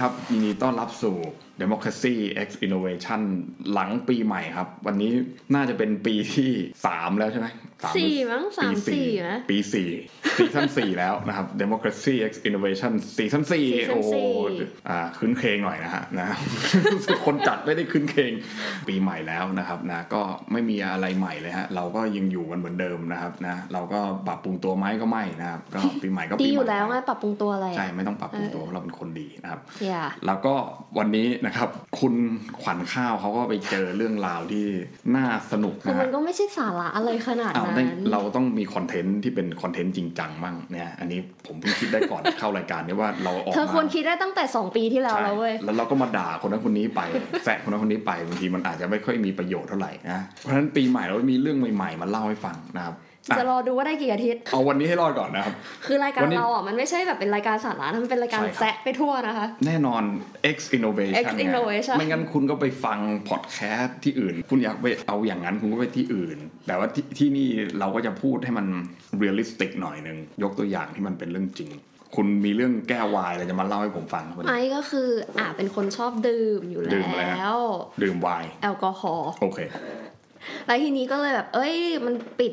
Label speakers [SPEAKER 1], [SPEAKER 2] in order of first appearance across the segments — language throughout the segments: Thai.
[SPEAKER 1] ครับยินดีต้อนรับสู่ Democracy X Innovation หลังปีใหม่ครับ วันนี้น่าจะเป็นปีที่ 3 แล้วใช่ไหม สาม
[SPEAKER 2] สี่มั้งสาม
[SPEAKER 1] ปี
[SPEAKER 2] สี่นะ
[SPEAKER 1] ปีสี่ซีซั่นสี่แล้วนะครับ Democracy X Innovation ซีซั่นสี่โอ้ซีซั่
[SPEAKER 2] นสี่
[SPEAKER 1] อ่าครื้นเครงหน่อยนะฮะนะรู้สึกคนจัดไม่ได้ครื้นเครงปีใหม่แล้วนะครับนะก็ไม่มีอะไรใหม่เลยฮะเราก็ยังอยู่กันเหมือนเดิมนะครับนะเราก็ปรับปรุงตัวไหมก็ไม่นะครับก็ปีใหม่ก็
[SPEAKER 2] ดี
[SPEAKER 1] ปีใหม่
[SPEAKER 2] ยู่แล้วไงปรับปรุงตัวอะไร
[SPEAKER 1] ใช่ไม่ต้องปรับปรุงตัวเพราะเราเป็นคนดีนะครับ
[SPEAKER 2] อย่า
[SPEAKER 1] แล้วก็วันนี้นะครับคุณขวัญข้าวเขาก็ไปเจอเรื่องราวที่น่าสนุก
[SPEAKER 2] คือ
[SPEAKER 1] นะ
[SPEAKER 2] มั
[SPEAKER 1] ฮะ
[SPEAKER 2] นก็ไม่ใช่สาระอะไรขนาด
[SPEAKER 1] เอา
[SPEAKER 2] นั้
[SPEAKER 1] ได้
[SPEAKER 2] น
[SPEAKER 1] เราต้องมีคอนเทนต์ที่เป็นคอนเทนต์จริงจังบ้างเนี่ยอันนี้ผมเพิ่งคิดได้ก่อนเข้ารายการเนี่ยว่าเราออก
[SPEAKER 2] เธอ
[SPEAKER 1] มา
[SPEAKER 2] ควรคิดได้ตั้งแต่ 2 ปีที่แล้ว
[SPEAKER 1] ใช่
[SPEAKER 2] แล้วเว้ย
[SPEAKER 1] แล้วเราก็มาด่าคนนั้นคนนี้ไปแซะคนนั้นคนนี้ไปบางทีมันอาจจะไม่ค่อยมีประโยชน์เท่าไหร่นะเพราะฉะนั้นปีใหม่เรามีเรื่องใหม่ ๆ มาเล่าให้ฟังนะครับอะ
[SPEAKER 2] จะรอดูว่าได้กี่อาทิตย์
[SPEAKER 1] เอาวันนี้ให้รอดก่อนนะครับ
[SPEAKER 2] คือรายการ
[SPEAKER 1] วันนี้
[SPEAKER 2] เราอะมันไม่ใช่แบบเป็นรายการสาระนะมันเป็นรายการ
[SPEAKER 1] ใช่ครับ
[SPEAKER 2] แซะไปทั่วนะคะ
[SPEAKER 1] แน่นอน X Innovation
[SPEAKER 2] X
[SPEAKER 1] ไง
[SPEAKER 2] Innovation
[SPEAKER 1] ไม่งั้นคุณก็ไปฟังพอดแคสต์ที่อื่น คุณอยากไปเอาอย่างนั้นคุณก็ไปที่อื่น แต่ว่าที่ที่นี่เราก็จะพูดให้มัน realistic หน่อยหนึ่งยกตัวอย่างที่มันเป็นเรื่องจริงคุณมีเรื่องแก้วายอะไรจะมาเล่าให้ผมฟังครับวัน
[SPEAKER 2] ไอ้
[SPEAKER 1] นี้
[SPEAKER 2] ก็คืออะเป็นคนชอบดื่มอยู่
[SPEAKER 1] ดื่มอะไร
[SPEAKER 2] แล้
[SPEAKER 1] ฮะ
[SPEAKER 2] ว
[SPEAKER 1] ดื่มไวน์
[SPEAKER 2] แอลกอฮอล์
[SPEAKER 1] โอเค
[SPEAKER 2] แล้วทีนี้ก็เลยแบบ เอ้ย มันปิด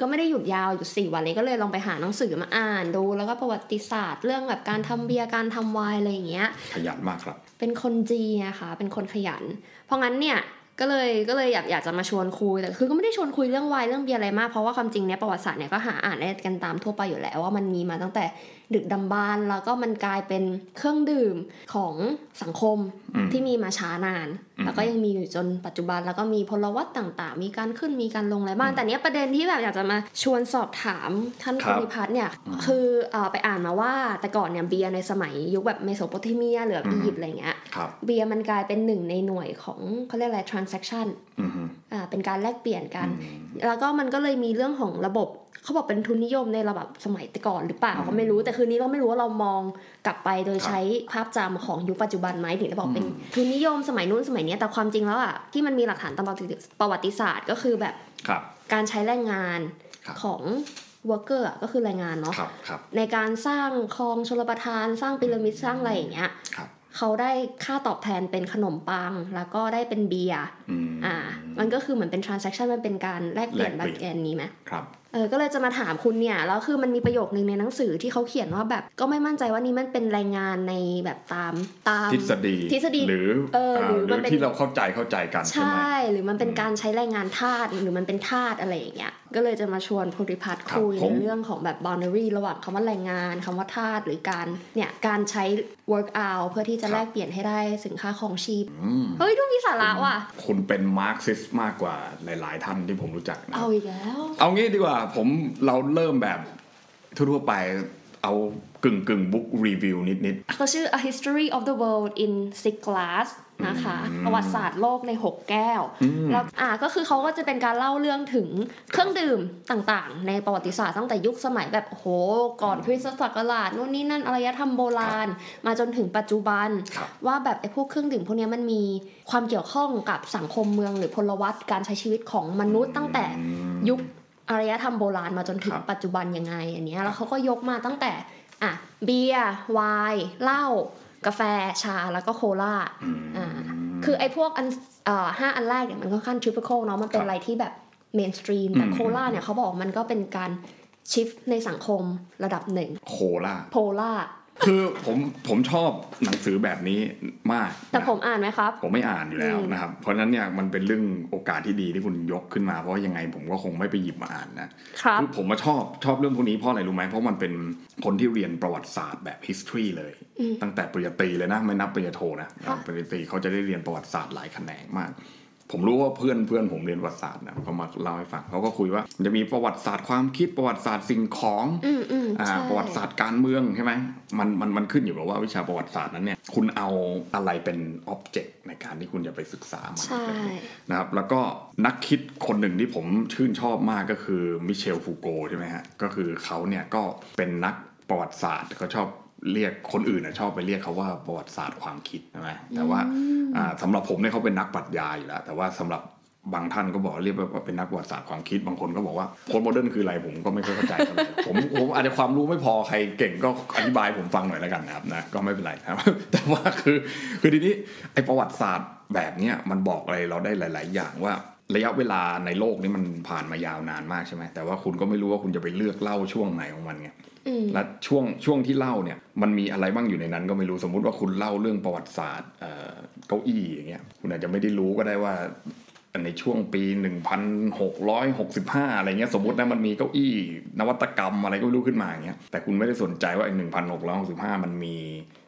[SPEAKER 2] ก็ไม่ได้หยุดยาวอยู่สี่วันเลยก็เลยลองไปหาหนังสือมาอ่านดู แล้วก็ประวัติศาสตร์ เรื่องแบบการทำเบียร์การทำไวน์อะไรอย่างเงี้ย
[SPEAKER 1] ขยันมากครับ
[SPEAKER 2] เป็นคนจีนนะคะเป็นคนขยัน เพราะงั้นเนี่ยก็เลยก็เลยอยากอยากจะมาชวนคุยแต่คือก็ไม่ได้ชวนคุยเรื่องไวน์เรื่องเบียร์อะไรมากเพราะว่าความจริงเนี่ยประวัติศาสตร์เนี่ยก็หาอ่านได้กันตามทั่วไปอยู่แล้วว่ามันมีมาตั้งแต่ ดึกดำบรรพ์แล้วก็มันกลายเป็นเครื่องดื่มของสังคม
[SPEAKER 1] อืม
[SPEAKER 2] ที่มีมาช้านาน
[SPEAKER 1] อืม
[SPEAKER 2] แล้วก็ยังมีอยู่จนปัจจุบัน แล้วก็มีพลวัตต่างๆ มีการขึ้นมีการลงอะไรบ้าง แต่เนี้ยประเด็นที่แบบอยากจะมาชวนสอบถามท่าน
[SPEAKER 1] ครั
[SPEAKER 2] ภู
[SPEAKER 1] บ
[SPEAKER 2] ริพัฒน์เนี่ยคือเอ่อไปอ่านมาว่าแต่ก่อนเนี่ยเบียร์ในสมัยยุคแบบเมโสโปเตเมียหรือแบบอียิปต์อะไรเงี้ย
[SPEAKER 1] ครับ
[SPEAKER 2] เบียร์มันกลายเป็นหนึ่งในหน่วยของเขาเรียกอะไร transaction
[SPEAKER 1] อือฮึ
[SPEAKER 2] อ่าเป็นการแลกเปลี่ยนกัน
[SPEAKER 1] อืม
[SPEAKER 2] แล้วก็มันก็เลยมีเรื่องของระบบ เขาบอกเป็นทุนนิยมในระบบสมัยแต่ก่อนหรือเปล่า
[SPEAKER 1] อืม
[SPEAKER 2] ก็ไม่รู้แต่คืนนี้เราไม่รู้ว่าเรามองกลับไปโดย
[SPEAKER 1] ครับ
[SPEAKER 2] ใช้ภาพจำของยุคปัจจุบันไหมถึงได้บอกเป็น
[SPEAKER 1] อืม
[SPEAKER 2] ทุนนิยมสมัยนู้นสมัยเนี้ยแต่ความจริงแล้วอะที่มันมีหลักฐานตามประวัติศาสตร์ก็คือแบบ
[SPEAKER 1] ครับ
[SPEAKER 2] การใช้แรงงาน
[SPEAKER 1] ครับ
[SPEAKER 2] ของ worker อะก็คือแรงงานเนาะ
[SPEAKER 1] ครับครับ
[SPEAKER 2] ในการสร้างคลองชลประทานสร้างพีระมิดสร้างอะไรอย่างเงี้ย
[SPEAKER 1] ครับ
[SPEAKER 2] เขาได้ค่าตอบแทนเป็นขนมปัง แล้วก็ได้เป็นเบียร์
[SPEAKER 1] อืม
[SPEAKER 2] อ่า มันก็คือเหมือนเป็น transaction มันเป็นการแลกเปลี่ยน
[SPEAKER 1] แล
[SPEAKER 2] แบ
[SPEAKER 1] ก
[SPEAKER 2] บ
[SPEAKER 1] เปลี่ยน
[SPEAKER 2] แกนนี้ไหม
[SPEAKER 1] ครับ
[SPEAKER 2] เออก็เลยจะมาถามคุณเนี่ยแล้วคือมันมีประโยคนึงในหนังสือที่เขาเขียนว่าแบบก็ไม่มั่นใจว่านี่มันเป็นรายงานในแบบตามตาม
[SPEAKER 1] ทฤษฎี
[SPEAKER 2] ทฤษฎี
[SPEAKER 1] หรือ
[SPEAKER 2] เออหรือ
[SPEAKER 1] ห
[SPEAKER 2] มั
[SPEAKER 1] รื
[SPEAKER 2] น
[SPEAKER 1] อ
[SPEAKER 2] เป็น
[SPEAKER 1] ที่เราเข้าใจเข้าใจกันใช่ไหม
[SPEAKER 2] ใช่หรือมันเป็นการใช้แรงงานทาสหรือมันเป็นทาสอะไรอย่างเงี้ยก็เลยจะมาชวนภูริพัฒน์
[SPEAKER 1] ครับ
[SPEAKER 2] คุย
[SPEAKER 1] ผม
[SPEAKER 2] ในเรื่องของแบบ boundary ระหว่างคำว่าแรงงานคำว่าทาสหรือการเนี่ยการใช้ work out เพื่อที่จะแลกเปลี่ยนให้ได้สินค้าของชีพ
[SPEAKER 1] อืม
[SPEAKER 2] เฮ้ยดูมีสาระว่ะ
[SPEAKER 1] คุณเป็นมาร์กซิสมากกว่าหลาย ๆ ท่านที่ผมรู้จักนะ
[SPEAKER 2] เอาอีกแล้ว
[SPEAKER 1] เอางี้ดีกว่าผมเราเริ่มแบบทั่วๆไปเอากึ่งกึ่งบุ๊กรีวิวนิด
[SPEAKER 2] เขาชื่อ A History of the World in Six Glass นะคะ
[SPEAKER 1] อืม
[SPEAKER 2] ประวัติศาสตร์โลกใน 6 แก้ว
[SPEAKER 1] อืม
[SPEAKER 2] แล้วอ่าก็คือเขาก็จะเป็นการเล่าเรื่องถึงเครื่องดื่มต่างๆ ในประวัติศาสตร์ตั้งแต่ยุคสมัยแบบโอ้โหก่อนคริสตศักราชนู่นนี่นั่นอารยธรรมโบราณ มาจนถึงปัจจุบัน
[SPEAKER 1] ครับ
[SPEAKER 2] ว่าแบบไอ้พวกเครื่องดื่มพวกเนี้ยมันมีความเกี่ยวข้องกับสังคมเมืองหรือพลวัตการใช้ชีวิตของมนุษย์ตั้งแต่
[SPEAKER 1] อืม
[SPEAKER 2] ยุค อารยธรรมโบราณมาจนถึง
[SPEAKER 1] ครับ
[SPEAKER 2] ปัจจุบันยังไงอันเนี้ยแล้วเขาก็ยกมาตั้งแต่อะเบียร์ไวน์เหล้ากาแฟชาแล้วก็โคลา
[SPEAKER 1] อืม
[SPEAKER 2] อ่าคือไอ้พวกอันเอ่อห้าอันแรกเนี่ยมันค่อนข้าง typical เนาะมันเป็น
[SPEAKER 1] ครับ
[SPEAKER 2] อะไรที่แบบ mainstream แต่
[SPEAKER 1] อืม
[SPEAKER 2] โคลาเนี่ยเขาบอกมันก็เป็นการชิฟในสังคมระดับหนึ่ง
[SPEAKER 1] โคล่า
[SPEAKER 2] โพล่า
[SPEAKER 1] คือผมผมชอบหนังสือแบบนี้มาก
[SPEAKER 2] แต่
[SPEAKER 1] นะ
[SPEAKER 2] ผมอ่านไหมครับ
[SPEAKER 1] ผมไม่อ่านอยู่แล้ว
[SPEAKER 2] อืม
[SPEAKER 1] นะครับ เพราะฉะนั้นเนี่ยมันเป็นเรื่องโอกาสที่ดีที่คุณยกขึ้นมา เพราะว่ายังไงผมก็คงไม่ไปหยิบมาอ่านนะครับคือผมมาชอบชอบเรื่องพวกนี้เพราะอะไรรู้ไหมเพราะมันเป็นคนที่เรียนประวัติศาสตร์แบบ history เลย
[SPEAKER 2] อืม
[SPEAKER 1] ตั้งแต่ปริญญาตรีเลยนะไม่นับปริญญาโทนะ
[SPEAKER 2] ค่ะ
[SPEAKER 1] ปริญญาตรีเขาจะได้เรียนประวัติศาสตร์หลายแขนงมาก ผมรู้ว่าเพื่อนเพื่อนผมเรียนประวัติศาสตร์นะเขามาเล่าให้ฟังเขาก็คุยว่า มันจะมีประวัติศาสตร์ความคิดประวัติศาสตร์สิ่งของ
[SPEAKER 2] อืมอืม
[SPEAKER 1] อ่า
[SPEAKER 2] ใช่
[SPEAKER 1] ประวัติศาสตร์การเมืองใช่ไหมมันมันมันขึ้นอยู่กับว่าวิชาประวัติศาสตร์นั้นเนี่ยคุณเอาอะไรเป็น object ในการที่คุณจะไปศึกษามัน
[SPEAKER 2] ใช่
[SPEAKER 1] นะครับแล้วก็นักคิดคนหนึ่งที่ผมชื่นชอบมากก็คือมิเชลฟูโกใช่ไหมฮะก็คือเขาเนี่ยก็เป็นนักประวัติศาสตร์เขาชอบ เรียกคนอื่นนะชอบไปเรียกเขาว่าประวัติศาสตร์ความคิดใช่ไหมแต่ว่าอ่าสำหรับผมเนี่ยเขาเป็นนักปรัชญาอยู่แล้วแต่ว่าสำหรับบางท่านก็บอกเรียกว่าเป็นนักประวัติศาสตร์ความคิดบางคนก็บอกว่า postmodern คืออะไรผมก็ไม่ค่อยเข้าใจเท่าไหร่ผมผมอาจจะความรู้ไม่พอใครเก่งก็อธิบายผมฟังหน่อยแล้วกันนะครับนะก็ไม่เป็นไรครับ แต่ว่าคือคือทีนี้ไอประวัติศาสตร์แบบเนี้ยมันบอกอะไรเราได้หลาย ๆ อย่างว่าระยะเวลาในโลกนี้มันผ่านมายาวนานมากใช่ไหมแต่ว่าคุณก็ไม่รู้ว่าคุณจะไปเลือกเล่าช่วงไหนของมันไง
[SPEAKER 2] อืม
[SPEAKER 1] และช่วงช่วงที่เล่าเนี่ยมันมีอะไรบ้างอยู่ในนั้น ก็ไม่รู้สมมุติว่าคุณเล่าเรื่องประวัติศาสตร์เก้าอี้อย่างเงี้ยคุณอาจจะไม่ได้รู้ก็ได้ว่าในช่วงปี 1665 อะไรเงี้ยสมมตินะมันมีเก้าอี้ นวัตกรรมอะไรก็ไม่รู้ขึ้นมาอย่างเงี้ยแต่คุณไม่ได้สนใจว่าไอ้1665 มันมี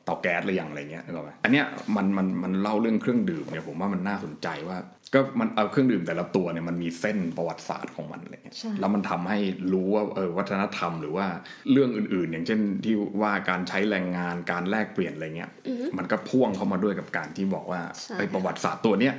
[SPEAKER 1] เตาแก๊สหรือยังอะไรเงี้ยนึกออกไหมอันเนี้ยมันมันมันเล่าเรื่องเครื่องดื่มเนี่ยผมว่ามันน่าสนใจว่า ก็มันเอาเครื่องดื่มแต่ละตัวเนี่ยมันมีเส้นประวัติศาสตร์ของมันอะไรเงี้ย
[SPEAKER 2] ใช่
[SPEAKER 1] แล้วมันทำให้รู้ว่าเออวัฒนธรรมหรือว่าเรื่องอื่นๆ อย่างเช่นที่ว่าการใช้แรงงานการแลกเปลี่ยนอะไรเงี้ย
[SPEAKER 2] อือฮึ
[SPEAKER 1] มันก็พ่วงเข้ามาด้วยกับการที่บอกว่า
[SPEAKER 2] ใช่
[SPEAKER 1] ไอ้ประวัติศาสตร์ตัวเนี้ย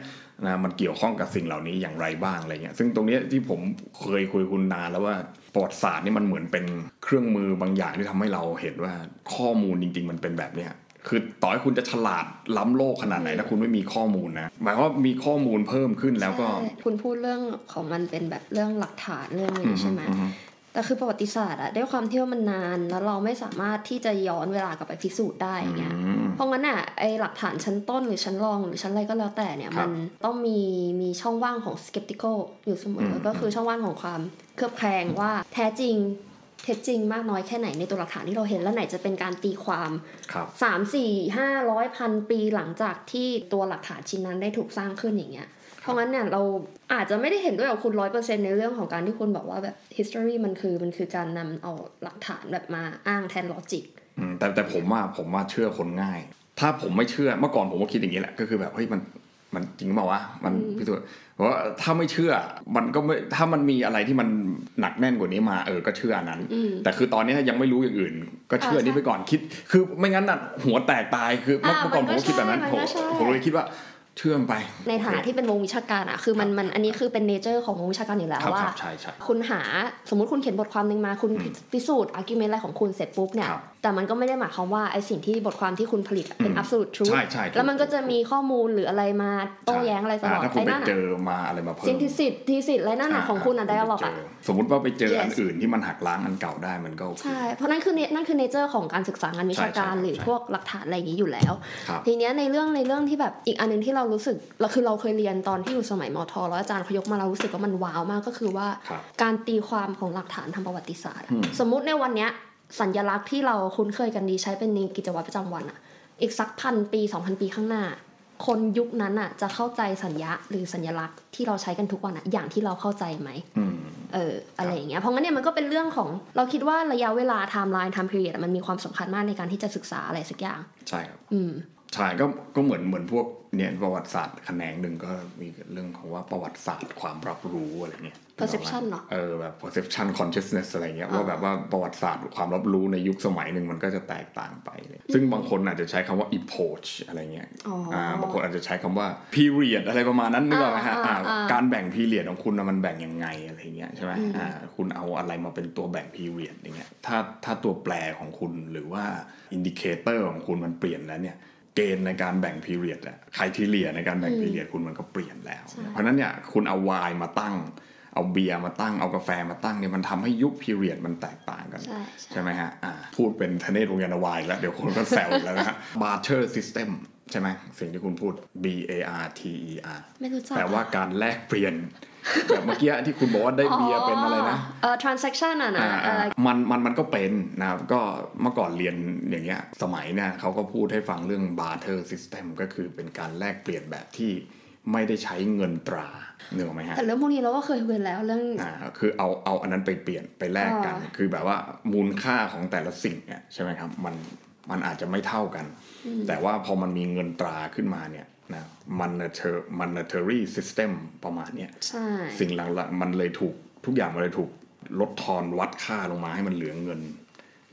[SPEAKER 1] นะมันเกี่ยวข้องกับสิ่งเหล่านี้อย่างไรบ้างอะไรเงี้ยซึ่งตรงเนี้ยที่ผมเคยคุยคุณนานแล้วว่าประวัติศาสตร์นี่มันเหมือนเป็นเครื่องมือบางอย่างที่ทำให้เราเห็นว่าข้อมูลจริง ๆ มันเป็นแบบเนี้ยคือต่อให้คุณจะฉลาดล้ำโลกขนาดไหนถ้าคุณไม่มีข้อมูลนะหมายความว่ามีข้อมูลเพิ่มขึ้นแล้วก็
[SPEAKER 2] ใช่คุณพูดเรื่องของมันเป็นแบบเรื่องหลักฐานเรื่อง
[SPEAKER 1] อื
[SPEAKER 2] นี้
[SPEAKER 1] ม
[SPEAKER 2] ใช่ไหม
[SPEAKER 1] อืม
[SPEAKER 2] แต่คือประวัติศาสตร์อะด้วยความที่ว่ามันนาน แล้วเราไม่สามารถที่จะย้อนเวลากลับไปพิสูจน์ได้อย่างเงี้ย
[SPEAKER 1] อืม
[SPEAKER 2] เพราะงั้นอะไอหลักฐานชั้นต้นหรือชั้นรองหรือชั้นอะไรก็แล้วแต่เนี่ย
[SPEAKER 1] ครั
[SPEAKER 2] มั
[SPEAKER 1] บ
[SPEAKER 2] นต้องมีมีช่องว่างของ skeptical อยู่เสมออ
[SPEAKER 1] ม
[SPEAKER 2] ก็คือช่องว่างของความเคลือบแคลงว่าแท้จริงเท็จจริงมากน้อยแค่ไหนในตัวหลักฐานที่เราเห็นแล้วไหนจะเป็นการตีความ
[SPEAKER 1] ครับ
[SPEAKER 2] สามสี่ห้าร้อยพันปีหลังจากที่ตัวหลักฐานชิ้นนั้นได้ถูกสร้างขึ้นอย่างเงี้ยเพราะงั้นเนี่ยเราอาจจะไม่ได้เห็นด้วยกับคุณร้อยเปอร์เซ็นในเรื่องของการที่คุณบอกว่าแบบ history มันคือมันคือการนำเอาหลักฐานแบบมาอ้างแทนลอจิก
[SPEAKER 1] อืม แต่แต่ผมว่าผมว่าเชื่อคนง่าย ถ้าผมไม่เชื่อเมื่อก่อนผมก็คิดอย่างนี้แหละก็คือแบบเฮ้ยมันมันจริงเปล่าวะมัน
[SPEAKER 2] อืม
[SPEAKER 1] พิสูจน์เพราะว่าถ้าไม่เชื่อมันก็ไม่ถ้ามันมีอะไรที่มันหนักแน่นกว่านี้มาเออก็เชื่ออันนั้น
[SPEAKER 2] อืม
[SPEAKER 1] แต่คือตอนนี้ยังไม่รู้อย่างอื่น ก็เชื่อ
[SPEAKER 2] อ่า
[SPEAKER 1] นี้ไปก่อนคิด คือไม่งั้นน่ะหัวแตกตายคือเมื่อ
[SPEAKER 2] อ่า
[SPEAKER 1] เมื่อก่อนผมก็คิดแบบนั้น
[SPEAKER 2] มัน
[SPEAKER 1] ผม
[SPEAKER 2] ก็ใช่
[SPEAKER 1] ผมเลยคิดว่าเชื่อมไป
[SPEAKER 2] ในฐานะที่เป็นวงวิชาการอะคือมันมันอันนี้คือเป็น nature ของวงวิชาการอยู่แล้ว
[SPEAKER 1] ครับ
[SPEAKER 2] ว่า
[SPEAKER 1] ครับใช่ใช่
[SPEAKER 2] คุณหาสมมุติคุณเขียนบทความหนึ่งมาคุณ
[SPEAKER 1] อืม
[SPEAKER 2] พิสูจน์ argument อะไรของคุณเสร็จปุ๊บเนี่ย
[SPEAKER 1] ครับ
[SPEAKER 2] แต่มันก็ไม่ได้หมายความว่าไอสิ่งที่บทความที่คุณผลิตอะเป็น
[SPEAKER 1] อืม
[SPEAKER 2] absolute truth
[SPEAKER 1] ใช่ใช่ถูก
[SPEAKER 2] แล้วมันก็จะมีข้อมูลหรืออะไรมาโต้แย้งอะไรตลอด
[SPEAKER 1] ถ้าคุณ
[SPEAKER 2] ไอ้
[SPEAKER 1] ไป
[SPEAKER 2] นั่น
[SPEAKER 1] เจ
[SPEAKER 2] อะ
[SPEAKER 1] อมาอะไรมาเพิ่ม
[SPEAKER 2] ซินทิสิตทีสิตอะไรนั่นอะของคุณอะไดอะล็อก
[SPEAKER 1] เจ
[SPEAKER 2] อะ
[SPEAKER 1] สมมติว่าไปเจอ
[SPEAKER 2] Yes
[SPEAKER 1] อันอื่นที่มันหักล้างอันเก่าได้มันก็โอเค
[SPEAKER 2] ใช่เพราะนั่นคือเนนั่นคือเนเจอร์ของการศึกษางานวิชาการ
[SPEAKER 1] ใช่ใช่
[SPEAKER 2] หรือ
[SPEAKER 1] ใช่
[SPEAKER 2] พวกหลักฐานอะไรอย่างนี้อยู่แล้ว
[SPEAKER 1] ครับ
[SPEAKER 2] ทีเนี้ยในเรื่องในเรื่องที่แบบอีกอันหนึงที่เรารู้สึกเราคือเราเคยเรียนตอนที่อยู่สมัยมทแล้วอาจารย์เขายกมาเรารู้สึกว่ามันว้าวมากก็คือว่า
[SPEAKER 1] ครับ
[SPEAKER 2] การตีความของหลักฐานทางประวัติศาสตร์อะ
[SPEAKER 1] อืม
[SPEAKER 2] สมมุติในวันเนี้ย สัญลักษณ์ที่เราคุ้นเคยกันดีใช้เป็นในกิจวัตรประจำวันอะอีกสักพันปีสองพันปีข้างหน้า คนยุคนั้นอะจะเข้าใจสัญญะหรือสัญลักษณ์ที่เราใช้กันทุกวันอะอย่างที่เราเข้าใจไหม
[SPEAKER 1] อืม
[SPEAKER 2] เอออะไรอย่างเงี้ยเพราะงั้นเนี่ยมันก็เป็นเรื่องของเราคิดว่าระยะเวลา timeline time period มันมีความสำคัญมากในการที่จะศึกษาอะไรสักอย่าง
[SPEAKER 1] ใช่ครับ
[SPEAKER 2] อืม
[SPEAKER 1] ใช่ก็ก็เหมือนเหมือนพวกเนี่ยประวัติศาสตร์แขนงหนึ่งก็มีเรื่องของว่าประวัติศาสตร์ความรับรู้อะไรเงี้ย
[SPEAKER 2] perception เนอะ
[SPEAKER 1] เออแบบ perception consciousness อะไรเงี้ย
[SPEAKER 2] อ่า
[SPEAKER 1] ว่าแบบว่าประวัติศาสตร์ความรับรู้ในยุคสมัยหนึ่งมันก็จะแตกต่างไปเลยซึ่งบางคนอาจจะใช้คำว่า epoch อะไรเงี้ย
[SPEAKER 2] อ๋ออ่า
[SPEAKER 1] บางคนอาจจะใช้คำว่า period อะไรประมาณนั้นนึกออกไหมฮะ
[SPEAKER 2] อ่า
[SPEAKER 1] อ่า
[SPEAKER 2] อ่า
[SPEAKER 1] การแบ่ง period ของคุณน่ะมันแบ่งยังไงอะไรเงี้ยใช่ไหม
[SPEAKER 2] อืม
[SPEAKER 1] อ่าคุณเอาอะไรมาเป็นตัวแบ่ง period อย่างเงี้ยถ้าถ้าตัวแปรของคุณหรือว่า indicator ของคุณมันเปลี่ยนแล้วเนี่ยเกณฑ์ในการแบ่ง period อะใครที่เลียในการแบ่ง
[SPEAKER 2] อืม
[SPEAKER 1] period คุณมันก็เปลี่ยนแล้ว
[SPEAKER 2] ใช่
[SPEAKER 1] เพราะฉะนั้นเนี่ยคุณเอาไวน์มาตั้ง เอาเบียร์มาตั้งเอากาแฟมาตั้งเนี่ยมันทำให้ยุค period มันแตกต่างกัน
[SPEAKER 2] ใช่ใช่
[SPEAKER 1] ใช่ไหมฮะอ่าพูดเป็นทะเนศวงยานวายแล้ว เดี๋ยวคนก็แซวอีกแล้วนะฮะ barter system ใช่ไหมสิ่งที่คุณพูด B A R T E R
[SPEAKER 2] ไม่รู้จัก
[SPEAKER 1] แปลว่าการแลกเปลี่ยนแบบเมื่อกี้ที่คุณบอกว่าได้เบียร์เป็นอะไรนะ
[SPEAKER 2] เอ่อ transaction อะนะ
[SPEAKER 1] อ่า
[SPEAKER 2] เอ่
[SPEAKER 1] อ่า
[SPEAKER 2] อ
[SPEAKER 1] มันมันมันก็เป็นนะครับก็เมื่อก่อนเรียนอย่างเงี้ยสมัยเนี่ยเขาก็พูดให้ฟังเรื่อง barter system ก็คือเป็นการแลกเปลี่ยนแบบที่ ไม่ได้ใช้เงินตราเนื้ออกไหมฮะ
[SPEAKER 2] แต่เรื่องพวกนี้เราก็เคยคุยแล้วเรื่อง
[SPEAKER 1] อ่าคือเอาเอาอันนั้นไปเปลี่ยนไปแลกกัน
[SPEAKER 2] อ่า
[SPEAKER 1] คือแบบว่ามูลค่าของแต่ละสิ่งเนี่ยใช่ไหมครับมันมันอาจจะไม่เท่ากัน แต่ว่าพอมันมีเงินตราขึ้นมาเนี่ยนะ monetary monetary system ประมาณเนี้ย
[SPEAKER 2] ใช่
[SPEAKER 1] สิ่งหลังๆมันเลยถูกทุกอย่างมันเลยถูกลดทอนวัดค่าลงมาให้มันเหลือเงิน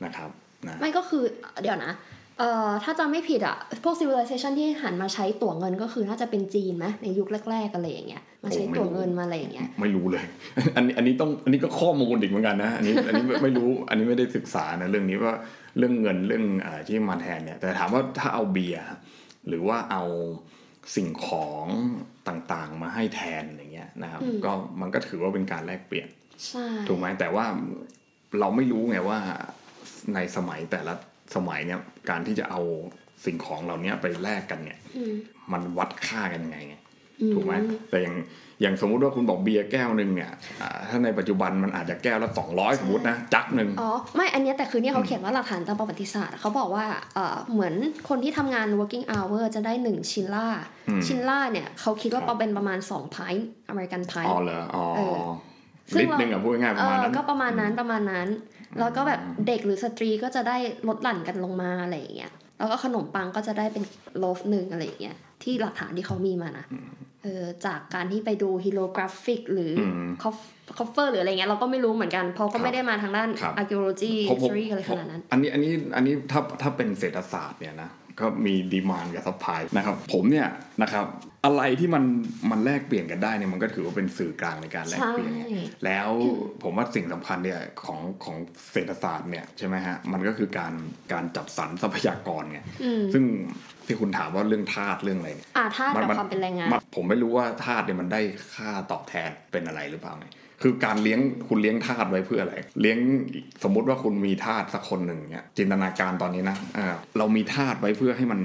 [SPEAKER 1] นะครับนะ
[SPEAKER 2] ไม่ก็คือเดี๋ยวนะ เอ่อถ้าจำไม่ผิดอะพวก civilization ที่หันมาใช้ตั๋วเงินก็คือน่าจะเป็นจีนไหมในยุคแรกๆอะไรอย่างเงี้ยมาใช้ตั๋วเงินมาอะไรอย่างเงี้ย
[SPEAKER 1] ไม่รู้เลย อันนี้อันนี้ต้องอันนี้ก็ข้อมูลอีกเหมือนกันนะอันนี้อันนี้ไม่ไม่รู้อันนี้ไม่ได้ศึกษานะเรื่องนี้ว่าเรื่องเงินเรื่องอะไรที่มาแทนเนี่ยแต่ถามว่าถ้าเอาเบียร์หรือว่าเอาสิ่งของต่างๆ มาให้แทนอย่างเงี้ยนะครับ
[SPEAKER 2] อืม
[SPEAKER 1] ก็มันก็ถือว่าเป็นการแลกเปลี่ยน
[SPEAKER 2] ใช่
[SPEAKER 1] ถูกไหมแต่ว่าเราไม่รู้ไงว่าในสมัยแต่ละ สมัยเนี่ยการที่จะเอาสิ่งของเหล่านี้ไปแลกกันเนี่ย
[SPEAKER 2] อืม
[SPEAKER 1] มันวัดค่ากันยังไงไง
[SPEAKER 2] อื
[SPEAKER 1] ถูกไหมแต่อย่างอย่างสมมุติว่าคุณบอกเบียร์แก้วหนึ่งเนี่ยอ่าถ้าในปัจจุบันมันอาจจะแก้วละสองร้อยสมมตินะจักหนึ่ง
[SPEAKER 2] อ๋อไม่อันเนี้ยแต่คือเนี่ยเขาเขียนว่าหลักฐานตามประวัติศาสตร์เขาบอกว่าเออเหมือนคนที่ทำงาน working hour จะได้หนึ่ง sila
[SPEAKER 1] อืม
[SPEAKER 2] sila เนี่ยเขาคิดว่า
[SPEAKER 1] ครับ
[SPEAKER 2] เป็นประมาณ2 pint American pint อ๋
[SPEAKER 1] อเหรออ๋อ
[SPEAKER 2] เออซึ่
[SPEAKER 1] ลิ
[SPEAKER 2] ง
[SPEAKER 1] ตร
[SPEAKER 2] เรา
[SPEAKER 1] หนึ่งอะพูดง่ายๆป
[SPEAKER 2] เอ
[SPEAKER 1] ระมาณ
[SPEAKER 2] อ
[SPEAKER 1] นั้น
[SPEAKER 2] ก็ประมาณนั้นประมาณนั้น แล้วก็แบบเด็กหรือสตรีก็จะได้ลดหลั่นกันลงมาอะไรอย่างเงี้ยแล้วก็ขนมปังก็จะได้เป็น loaf หนึ่งอะไรอย่างเงี้ยที่หลักฐานที่เขามีมานะเออจากการที่ไปดู hieroglyphic หรืออ
[SPEAKER 1] ม
[SPEAKER 2] คอฟคอฟเฟอร์หรืออะไรเงี้ยเราก็ไม่รู้เหมือนกันเพราะ
[SPEAKER 1] ครั
[SPEAKER 2] ก็
[SPEAKER 1] บ
[SPEAKER 2] ไม่ได้มาทางด้าน
[SPEAKER 1] ครับ
[SPEAKER 2] archaeology
[SPEAKER 1] ผมผม
[SPEAKER 2] history อะไรขนาดนั้น
[SPEAKER 1] อันนี้อันนี้อันนี้ถ้าถ้าเป็นเศรษฐศาสตร์เนี่ยนะ ก็มี demand กับ supply นะครับผมเนี่ยนะครับอะไรที่มันมันแลกเปลี่ยนกันได้เนี่ยมันก็ถือว่าเป็นสื่อกลางในการแลกเปลี่ยนไง
[SPEAKER 2] ใช่
[SPEAKER 1] แล้วผมว่าสิ่งสำคัญเนี่ยของของเศรษฐศาสตร์เนี่ยใช่ไหมฮะมันก็คือการการจัดสรรทรัพยากรไง
[SPEAKER 2] อืม
[SPEAKER 1] ซึ่งที่คุณถามว่าเรื่องทาสเรื่องอะไรเนี่ย
[SPEAKER 2] อ่าถ้ากับความเป็นแรงงาน
[SPEAKER 1] มันผมไม่รู้ว่าทาสเนี่ยมันได้ค่าตอบแทนเป็นอะไรหรือเปล่าไง คือการเลี้ยงคุณเลี้ยงทาสไว้เพื่ออะไร เลี้ยงสมมุติว่าคุณมีทาสสักคนหนึ่งเนี่ยจินตนาการตอนนี้นะอ่าเรามีทาสไว้เพื่อให้มัน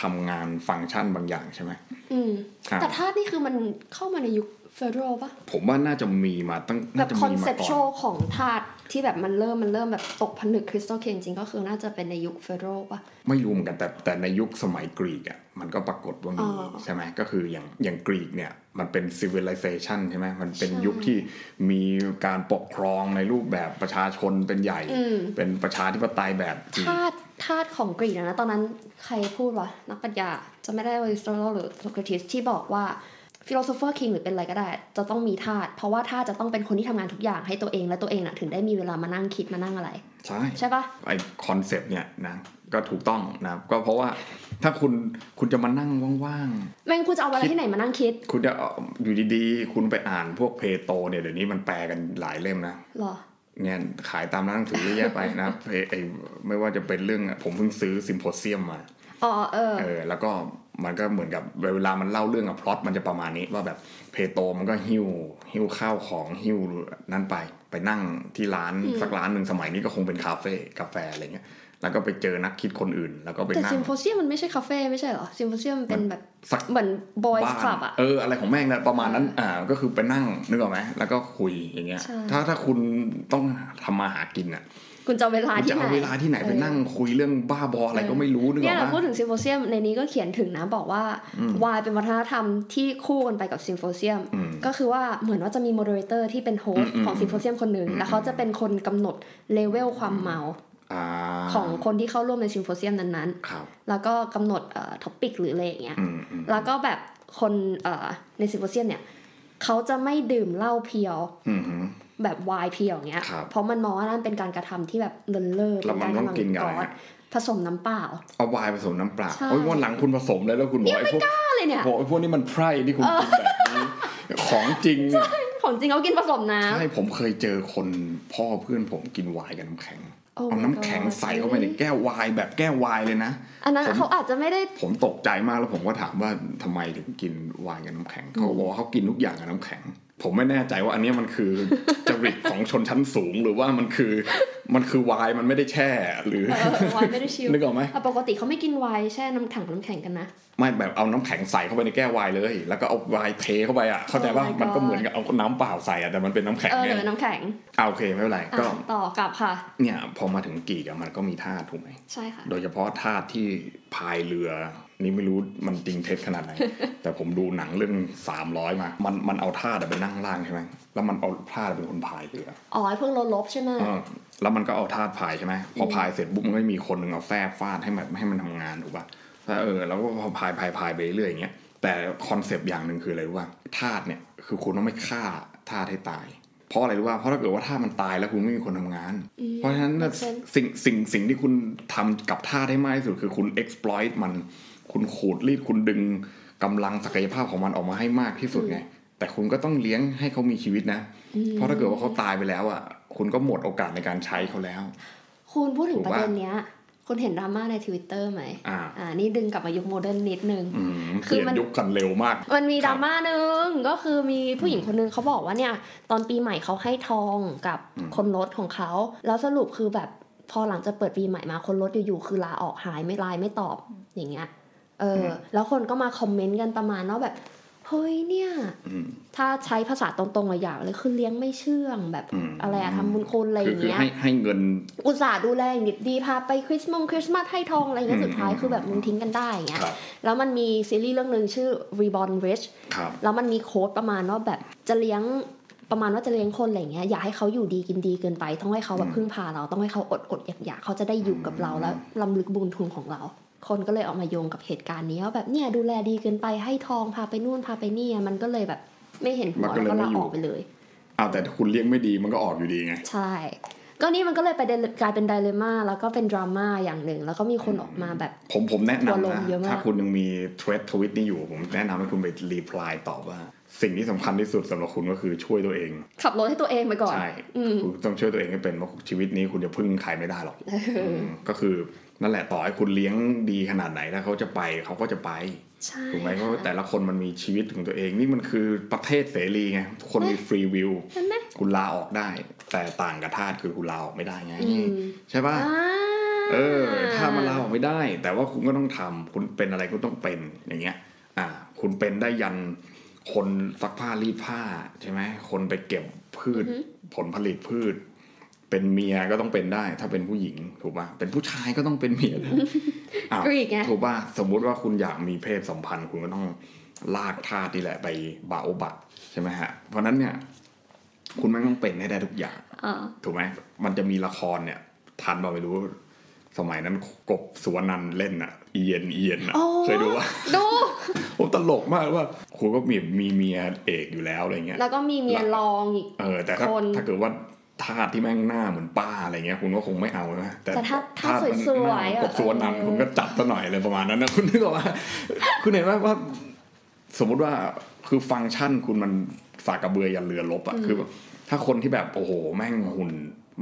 [SPEAKER 1] ทำงานฟังก์ชันบางอย่างใช่ไหม
[SPEAKER 2] อืม
[SPEAKER 1] อ่า
[SPEAKER 2] แต่ถ้านี่คือมันเข้ามาในยุค federal ปะ
[SPEAKER 1] ผมว่าน่าจะมีมาตั้ง
[SPEAKER 2] แบ
[SPEAKER 1] น่า
[SPEAKER 2] บ
[SPEAKER 1] จะ
[SPEAKER 2] คอน
[SPEAKER 1] มี
[SPEAKER 2] เซ
[SPEAKER 1] มา
[SPEAKER 2] ป
[SPEAKER 1] ก่
[SPEAKER 2] ช
[SPEAKER 1] อน
[SPEAKER 2] ของธาตุที่แบบมันเริ่มมันเริ่มแบบตกผนึกคริสตัลเคจริงๆก็คือน่าจะเป็นในยุค federal ปะ
[SPEAKER 1] ไม่รู้เหมือนกันแต่แต่ในยุคสมัยกรีกอะมันก็ปรากฏว่ามี
[SPEAKER 2] อ๋อ
[SPEAKER 1] ใช่ไหมก็คืออย่างอย่างกรีกเนี่ยมันเป็น civilization ใช่ไหมมันเป็น
[SPEAKER 2] ใช่
[SPEAKER 1] ยุคที่มีการปกครองในรูปแบบประชาชนเป็นใหญ่
[SPEAKER 2] อืม
[SPEAKER 1] เป็นประชาธิปไตยแบบกรีก
[SPEAKER 2] ธาตุธาตุของกรีกอะนะตอนนั้นใครพูดวะนักปรัชญาจะไม่ได้ว่า Aristotle หรือ Socrates ที่บอกว่า philosopher king หรือเป็นอะไรก็ได้ จะต้องมีธาตุเพราะว่าธาตุจะต้องเป็นคนที่ทำงานทุกอย่างให้ตัวเองและตัวเองน่ะถึงได้มีเวลามานั่งคิดมานั่งอะไร
[SPEAKER 1] ใช่
[SPEAKER 2] ใช่ปะ
[SPEAKER 1] ไอ้ concept เนี่ยนะก็ถูกต้องนะก็เพราะว่าถ้าคุณคุณจะมานั่งว่าง
[SPEAKER 2] แม่งคุณจะเอาเวลาที่ไหนมานั่งคิด
[SPEAKER 1] ๆคุณจะเอาอยู่ดีๆ คุณไปอ่านพวกเพลโตเนี่ยเดี๋ยวนี้มันแปลกันหลายเล่มนะ
[SPEAKER 2] หรอ
[SPEAKER 1] เนี่ยขายตามร้านหนังสือเยอะแยะไปนะเพไอไม่ว่าจะเป็นเรื่องผมเพิ่งซื้อ Symposium มา
[SPEAKER 2] อ๋อเออ
[SPEAKER 1] เออ แล้วก็ มันก็เหมือนกับเวลามันเล่าเรื่องอะพล็อตมันจะประมาณนี้ว่าแบบเพลโตมันก็หิ้วหิ้วข้าวของหิ้วนั่นไป ไปนั่งที่ร้าน
[SPEAKER 2] อืม
[SPEAKER 1] สักร้านหนึ่งสมัยนี้ก็คงเป็นคาเฟ่กาแฟอะไรเงี้ยแล้วก็ไปเจอนักคิดคนอื่น แล้วก็ไป
[SPEAKER 2] แต่
[SPEAKER 1] นั่ง
[SPEAKER 2] ซิมโพเซียมมันไม่ใช่คาเฟ่ไม่ใช่เหรอซิมโพเซียมเป็นแบบ
[SPEAKER 1] สัก
[SPEAKER 2] เหมือน boys
[SPEAKER 1] บ้าน
[SPEAKER 2] club อะ
[SPEAKER 1] เอออะไรของแม่งนะประมาณนั้นอ่าก็คือไปนั่งนึกออกไหมแล้วก็คุยอย่างเงี้ย
[SPEAKER 2] ใช่
[SPEAKER 1] ถ้าถ้าคุณต้องทำมาหากินอะ
[SPEAKER 2] คุณจะเอาเวลา
[SPEAKER 1] คุณ
[SPEAKER 2] ที่
[SPEAKER 1] จะ
[SPEAKER 2] ไหน
[SPEAKER 1] เอาเวลาที่ไหนไปนั่งคุยเรื่องบ้าบออะไรก็ไม่รู้นึกอ
[SPEAKER 2] เนี่
[SPEAKER 1] อยก
[SPEAKER 2] เรา
[SPEAKER 1] ไหม
[SPEAKER 2] พูดถึงซิมโพเซียมในนี้ก็เขียนถึงนะบอกว่า
[SPEAKER 1] อืม
[SPEAKER 2] ไวน์เป็นวัฒนธรรมที่คู่กันไปกับ symposium
[SPEAKER 1] อืม
[SPEAKER 2] ก็คือว่าเหมือนว่าจะมี moderator ที่เป็น host
[SPEAKER 1] อืม
[SPEAKER 2] ของ symposium คนหนึ่ง
[SPEAKER 1] อืม
[SPEAKER 2] แล้วเขาจะเป็นคนกำหนดเลเวลความเมา
[SPEAKER 1] อ่า
[SPEAKER 2] ของคนที่เข้าร่วมใน symposium นั้น
[SPEAKER 1] ครับ
[SPEAKER 2] ๆแล้วก็กำหนดเอ่อ topic หรืออะไรอย่างเงี้ย
[SPEAKER 1] อืมอืม
[SPEAKER 2] แล้วก็แบบคนเอ่อใน symposium เนี่ย เขาจะไม่ดื่มเหล้าเพียว
[SPEAKER 1] อืมฮึ
[SPEAKER 2] แบบไวน์เพียวอย่างเงี้ย
[SPEAKER 1] ครับ
[SPEAKER 2] เพราะมันมองว่านั่นเป็นการกระทำที่แบบเลินเล่อ
[SPEAKER 1] แล้วมันต้องกินกับอะไร
[SPEAKER 2] อ
[SPEAKER 1] ฮะ
[SPEAKER 2] ผสมน้ำเปล่า
[SPEAKER 1] เอาไวน์ผสมน้ำเปล่า
[SPEAKER 2] ใช่
[SPEAKER 1] โอ้ยวันหลังคุณผสมเลยแล้วคุณบอกไอ้พวก
[SPEAKER 2] อะไรเนี่ย
[SPEAKER 1] บอกไอ้พวกนี้มันไพร่ที่คุณกินแบบนี้ของจริงเนี่ย
[SPEAKER 2] ของจริงเขากินผสมน้ำ
[SPEAKER 1] ใช่ผมเคยเจอคนพ่อเพื่อนผมกินไวน์กับน้ำแข็ง
[SPEAKER 2] Oh
[SPEAKER 1] เอา
[SPEAKER 2] my
[SPEAKER 1] น้ำแข็ง
[SPEAKER 2] God
[SPEAKER 1] ใส่เข้าไปในแก้วไวน์แบบแก้วไวน์เลยนะ
[SPEAKER 2] อันนั้น
[SPEAKER 1] ผม
[SPEAKER 2] เขาอาจจะไม่ได้
[SPEAKER 1] ผมตกใจมากแล้วผมก็ถามว่าทำไมถึงกินไวน์กับน้ำแข็งเขาบอกว่าเขากินทุกอย่างกับน้ำแข็ง ผมไม่แน่ใจว่าอันเนี้ยมันคือจริตของชนชั้นสูงหรือว่ามันคือมันคือไวน์มันไม่ได้แช่หรือ
[SPEAKER 2] เออไวน์ไม่ได้ชิล
[SPEAKER 1] นึกออกไหม
[SPEAKER 2] อะปกติเขาไม่กินไวน์แช่น้ำถังน้ำแข็งกันนะ
[SPEAKER 1] ไม่แบบเอาน้ำแข็งใส่เข้าไปในแก้วไวน์เลย แล้วก็เอาไวน์เทเข้าไปอะเข้าใจป่ะ
[SPEAKER 2] Oh my
[SPEAKER 1] มันก็
[SPEAKER 2] God
[SPEAKER 1] เหมือนกับเอาน้ำเปล่าใส่อะแต่มันเป็นน้ำแข็ง
[SPEAKER 2] เออ
[SPEAKER 1] ไง
[SPEAKER 2] เดี๋ยวน้ำแข็ง
[SPEAKER 1] อ่าโอเคไม่เป็นไร
[SPEAKER 2] อะ
[SPEAKER 1] ก็
[SPEAKER 2] ต่อกลับค่ะ
[SPEAKER 1] เนี่ยพอมาถึงกรีกอะมันก็มีท่าสถูกไหม
[SPEAKER 2] ใช่ค่ะ
[SPEAKER 1] โดยเฉพาะท่าสที่พายเรือ นี่ไม่รู้มันจริงเท็จขนาดไหน แต่ผมดูหนังเรื่อง300มา มันมันเอาท่าสอะไปนั่งล่างใช่ไหมแล้วมันเอาท่าสเป็นคนพายเรือ
[SPEAKER 2] อ๋อไอ้พวกรถลบใช่ไหม
[SPEAKER 1] เออแล้วมันก็เอาท่าสพายใช่ไหมพอพายเสร็จปุ๊บมันก็มีคนหนึ่งเอาแฟบฟาดให้แบบให้มันทำงานถูกป่ะแล้วเออแล้วก็พอพายพายพายไปเรื่อยอย่างเงี้ยแต่คอนเซปต์อย่างหนึ่งคืออะไรรู้ป่ะทาสเนี่ยคือคุณต้องไม่ฆ่าทาสให้ตายเพราะอะไรรู้ป่ะเพราะถ้าเกิดว่าทาสมันตายแล้วคุณไม่มีคนทำงาน
[SPEAKER 2] อืม
[SPEAKER 1] เพราะฉะนั้นน่ะ
[SPEAKER 2] make sense
[SPEAKER 1] สิ่งสิ่งสิ่งที่คุณทำกับท่าสได้มากที่สุดคือคุณ exploit มัน คุณขูดรีดคุณดึงกำลังศักยภาพของมันออกมาให้มากที่สุดไง แต่คุณก็ต้องเลี้ยงให้เขามีชีวิตนะ
[SPEAKER 2] อืม
[SPEAKER 1] เพราะถ้าเกิดว่าเขาตายไปแล้วอะคุณก็หมดโอกาสในการใช้เขาแล้ว
[SPEAKER 2] คุณพูดถึง
[SPEAKER 1] ถูก
[SPEAKER 2] ปะ
[SPEAKER 1] ประ
[SPEAKER 2] เด็นเนี้ยคุณเห็นดราม่าในทวิตเตอร์ไหม
[SPEAKER 1] อ่า
[SPEAKER 2] อ่า นี่ดึงกลับมายุค modern นิดนึง
[SPEAKER 1] อืม
[SPEAKER 2] คื
[SPEAKER 1] เปลี่
[SPEAKER 2] ย
[SPEAKER 1] นยุคกันเร็วมาก
[SPEAKER 2] มันมี
[SPEAKER 1] ครับ
[SPEAKER 2] ดราม่าหนึ่งก็คือมีผู้หญิงคนนึงเขาบอกว่าเนี่ย ตอนปีใหม่เขาให้ทองกับ
[SPEAKER 1] อืม
[SPEAKER 2] คนรถของเขา แล้วสรุปคือแบบพอหลังจากเปิดปีใหม่มาคนรถอยู่ๆคือลาออกหายไม่ไลน์ไม่ตอบอย่างเงี้ย เอออแล้วคนก็มาคอมเมนต์กันประมาณว่าแบบเฮ้ยเนี่ย
[SPEAKER 1] อืม
[SPEAKER 2] ถ้าใช้ภาษาตรงๆอะอย่างเลยคือเลี้ยงไม่เชื่องแบบ
[SPEAKER 1] อืม
[SPEAKER 2] อะไรอะทำบุญคุณอะไรอ
[SPEAKER 1] คือย่างคือ
[SPEAKER 2] เงี้ย
[SPEAKER 1] ให้ให้เงิน
[SPEAKER 2] อุตส่าห์ดูแลอย่างดีพาไปคริสต์มงคริสต์มาสให้ทองอะไรเงี้ย
[SPEAKER 1] อืม
[SPEAKER 2] สุดท้าย
[SPEAKER 1] อืม
[SPEAKER 2] คือแบบมึงทิ้งกันได้อย่างเงี้ย
[SPEAKER 1] ครับ
[SPEAKER 2] แล้วมันมีซีรีส์เรื่องหนึ่งชื่อ Reborn Rich
[SPEAKER 1] ครับ
[SPEAKER 2] แล้วมันมีโค้ดประมาณว่าแบบจะเลี้ยงประมาณว่าจะเลี้ยงคนอะไรเงี้ยอย่าให้เขาอยู่ดีกินดีเกินไป ต้องให้เขาแบ
[SPEAKER 1] อื
[SPEAKER 2] บ
[SPEAKER 1] ม
[SPEAKER 2] พึ่งพาเรา ต้องให้เขาอดอดอยากอยากๆเขาจะได้อยู่กับเราแล้วลำลึกบุญทุนของเรา คนก็เลยออกมาโยงกับเหตุการณ์นี้ว่าแบบเนี่ยดูแลดีเกินไปให้ทองพาไปนู่นพาไปนี่อะมันก็เลยแบบไม่เห็นหั
[SPEAKER 1] มั
[SPEAKER 2] วน
[SPEAKER 1] ก็
[SPEAKER 2] แล้ว
[SPEAKER 1] เลย
[SPEAKER 2] ก็
[SPEAKER 1] ไม่
[SPEAKER 2] ลา
[SPEAKER 1] อยู่
[SPEAKER 2] ออกไปเลย
[SPEAKER 1] เอาแต่คุณเลี้ยงไม่ดีมันก็ออกอยู่ดีไง
[SPEAKER 2] ใช่ ก็นี่มันก็เลยไปเดลกลายเป็นไดเลม่าแล้วก็เป็นดราม่าอย่างหนึ่ง แล้วก็มีคนออกมาแบบ
[SPEAKER 1] ผมผมแนะ
[SPEAKER 2] ทัวร์ล
[SPEAKER 1] นำ
[SPEAKER 2] ง
[SPEAKER 1] นะ
[SPEAKER 2] เยอะมาก
[SPEAKER 1] ถ้าคุณยังมีทวีตทวิตนี้อยู่ ผมแนะนำให้คุณไปรีプライตอบว่า สิ่งที่สำคัญที่สุดสำหรับคุณก็คือช่วยตัวเอง
[SPEAKER 2] ขับรถให้ตัวเองไปก่อน
[SPEAKER 1] ใช่
[SPEAKER 2] อืม
[SPEAKER 1] คุณต้องช่วยตัวเองให้เป็นเพราะชีวิตนี้คุณจะพึ่งใครไม่ได้หรอก
[SPEAKER 2] เออ
[SPEAKER 1] มก็คือ นั่นแหละต่อให้คุณเลี้ยงดีขนาดไหนถ้าเขาจะไปเขาก็จะไป
[SPEAKER 2] ใช่
[SPEAKER 1] ถูกไหมเพราะว่าแต่ละคนมันมีชีวิตของตัวเองนี่มันคือประเทศเสรีไงทุกคนมีฟรีวิว
[SPEAKER 2] เห็นไหม
[SPEAKER 1] คุณลาออกได้ แต่ต่างกับทาสคือคุณลาออกไม่ได้ไง
[SPEAKER 2] อืม
[SPEAKER 1] ใช่ป่ะ
[SPEAKER 2] อ่า
[SPEAKER 1] เออ ถ้ามันลาออกไม่ได้ แต่ว่าคุณก็ต้องทำคุณเป็นอะไรคุณต้องเป็นอย่างเงี้ย อ่า คุณเป็นได้ยันคนซักผ้ารีดผ้าใช่ไหมคนไปเก็บพืชผลผลิตพืช เป็นเมียก็ต้องเป็นได้ ถ้าเป็นผู้หญิงถูกป่ะเป็นผู้ชายก็ต้องเป็นเมียได้อ้าว
[SPEAKER 2] กรีกไง
[SPEAKER 1] ถูกป่ะสมมุติว่าคุณอยากมีเพศสัมพันธ์คุณก็ต้องลากทาสนี่แหละไปบาโอบะใช่ไหมฮะ เพราะฉะนั้นเนี่ย คุณไม่ต้องเป็นให้ได้ทุกอย่าง
[SPEAKER 2] อ่า
[SPEAKER 1] ถูกไหมมันจะมีละครเนี่ยทันบ่าไม่รู้ สมัยนั้นกบสุวรรณันท์เล่นอะเอียนเอียนอะ
[SPEAKER 2] อ๋อ
[SPEAKER 1] เคยดูว่า
[SPEAKER 2] ดู
[SPEAKER 1] ผมตลกมากว่าคุณก็มีมีเมียเอกอยู่แล้วอะไรเงี้ย
[SPEAKER 2] แล้วก็มีเมียรองอีก
[SPEAKER 1] เออแต่ถ้า
[SPEAKER 2] คน
[SPEAKER 1] ถ้าเกิดว่า ทาสที่แม่งหน้าเหมือนป้าอะไรเงี้ยคุณก็คงไม่เอานะ
[SPEAKER 2] แต่ถ้าถ้า
[SPEAKER 1] ทสมัน
[SPEAKER 2] สวยๆ
[SPEAKER 1] หน้า
[SPEAKER 2] อะ
[SPEAKER 1] กบสุวรรณันท์
[SPEAKER 2] เออ
[SPEAKER 1] คุณก็จับซะหน่อยอะไรประมาณนั้นนะคุณนึกออกว่า คุณเห็นไหมว่า สมมุติว่าคือฟังก์ชันคุณมันสากกระเบือยันเรือลบอะคือแบบถ้าคนที่แบบโอ้โห แม่งหุ่น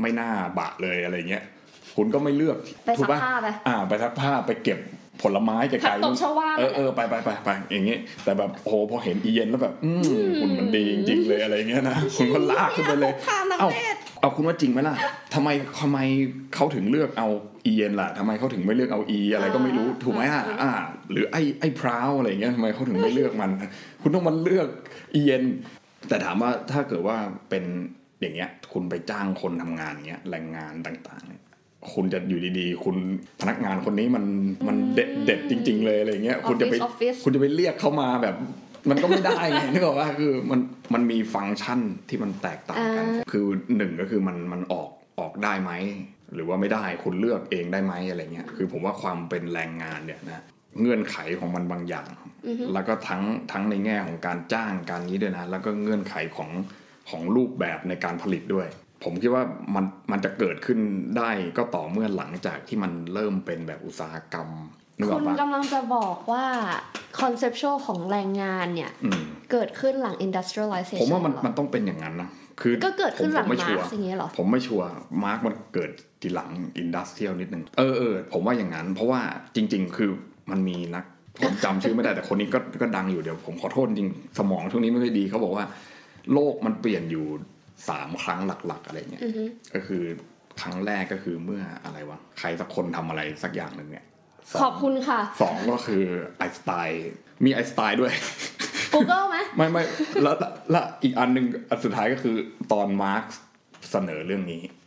[SPEAKER 1] ไม่น่าบะเลยอะไรเงี้ยคุณก็ไม่เลือก
[SPEAKER 2] ไป
[SPEAKER 1] ถูก
[SPEAKER 2] ซัก
[SPEAKER 1] ปะ
[SPEAKER 2] ผ้าไป
[SPEAKER 1] อ่า ไปซักผ้าไปเก็บ ผลไม้ไกล
[SPEAKER 2] ผักตบชวา
[SPEAKER 1] ๆเออเออไปไปไปไปอย่างงี้แต่แบบโอ้โหพอเห็นอีเย็นแล้วแบบอืมหุ่นมันดีจริงๆเลยอะไรเงี้ยนะคุณก็ลากขึ้นไปเลย
[SPEAKER 2] ข้ามประ
[SPEAKER 1] เอ้า
[SPEAKER 2] เทศ
[SPEAKER 1] เอาคุณว่าจริงไหมล่ะทำไมทำไมเขาถึงเลือกเอาอีเย็นล่ะทำไมเขาถึงไม่เลือกเอาอีอะไรก็ไม่รู้ถูกไหมอะอ่า หรือไอ้ไอ้พร้าวอะไรเงี้ยทำไมเขาถึงไม่เลือกมัน คุณต้องมาเลือกอีเย็น แต่ถามว่าถ้าเกิดว่าเป็นอย่างเงี้ยคุณไปจ้างคนทำงานเงี้ยแรงงานต่างๆเนี่ย คุณจะอยู่ดีๆ คุณพนักงานคนนี้มันมันเด็ดเด็ดจริง ๆ เลยอะไรเงี้ยคุณจะไป
[SPEAKER 2] ออฟฟิศ
[SPEAKER 1] คุณจะไปเรียกเขามาแบบมันก็ไม่ได้ไงนึกออกว่าคือมันมันมีฟังก์ชันที่มันแตกต่างกัน คือหนึ่งก็คือมันมันออกออกได้ไหมหรือว่าไม่ได้คุณเลือกเองได้ไหมอะไรเงี้ยคือผมว่าความเป็นแรงงานเนี่ยนะเงื่อนไขของมันบางอย่าง
[SPEAKER 2] อือฮึ
[SPEAKER 1] แล้วก็ทั้งทั้งในแง่ของการจ้างการนี้ด้วยนะ แล้วก็เงื่อนไขของของรูปแบบในการผลิตด้วย ผมคิดว่ามันมันจะเกิดขึ้นได้ก็ต่อเมื่อหลังจากที่มันเริ่มเป็นแบบอุตสาหกรรมนึกอ
[SPEAKER 2] คุณกำลังจะบอกว่า conceptual ของแรงงานเนี่ย
[SPEAKER 1] อืม
[SPEAKER 2] เกิดขึ้นหลัง industrialization
[SPEAKER 1] ผมว่ามัน
[SPEAKER 2] เหรอ
[SPEAKER 1] มันต้องเป็นอย่างนั้นนะคือ
[SPEAKER 2] ก็เกิดขึ้นหลัง
[SPEAKER 1] ผม
[SPEAKER 2] ไม่
[SPEAKER 1] ชัว
[SPEAKER 2] ร์
[SPEAKER 1] ร์
[SPEAKER 2] กซ์อย่างเงี้ยเหรอ
[SPEAKER 1] ผมไม่ชัวร์มาร์กซ์มันเกิดทีหลัง industrial นิดนึงเออเออผมว่าอย่างนั้น เพราะว่าจริง ๆ คือมันมีนักผมจำชื่อไม่ได้แต่คนนี้ก็ก็ดังอยู่เดี๋ยวผมขอโทษจริงสมองช่วงนี้ไม่ค่อยดีเขาบอกว่า โลกมันเปลี่ยนอยู่ สามครั้งหลัก ๆ อะไรเงี้ย
[SPEAKER 2] อือฮึ
[SPEAKER 1] ก็คือครั้งแรกก็คือเมื่ออะไรวะใครสักคนทำอะไรสักอย่างหนึ่งเนี่ยสง
[SPEAKER 2] ขอบคุณค่ะ
[SPEAKER 1] สองก็คือไอน์สไตน์มีไอน์สไตน์ด้วย
[SPEAKER 2] Google ไหม
[SPEAKER 1] ไม่ไม่แล้วแล้วแล้วอีกอันหนึ่งอันสุดท้ายก็คือตอนมาร์กซ์เสนอเรื่องนี้
[SPEAKER 2] โอ้โห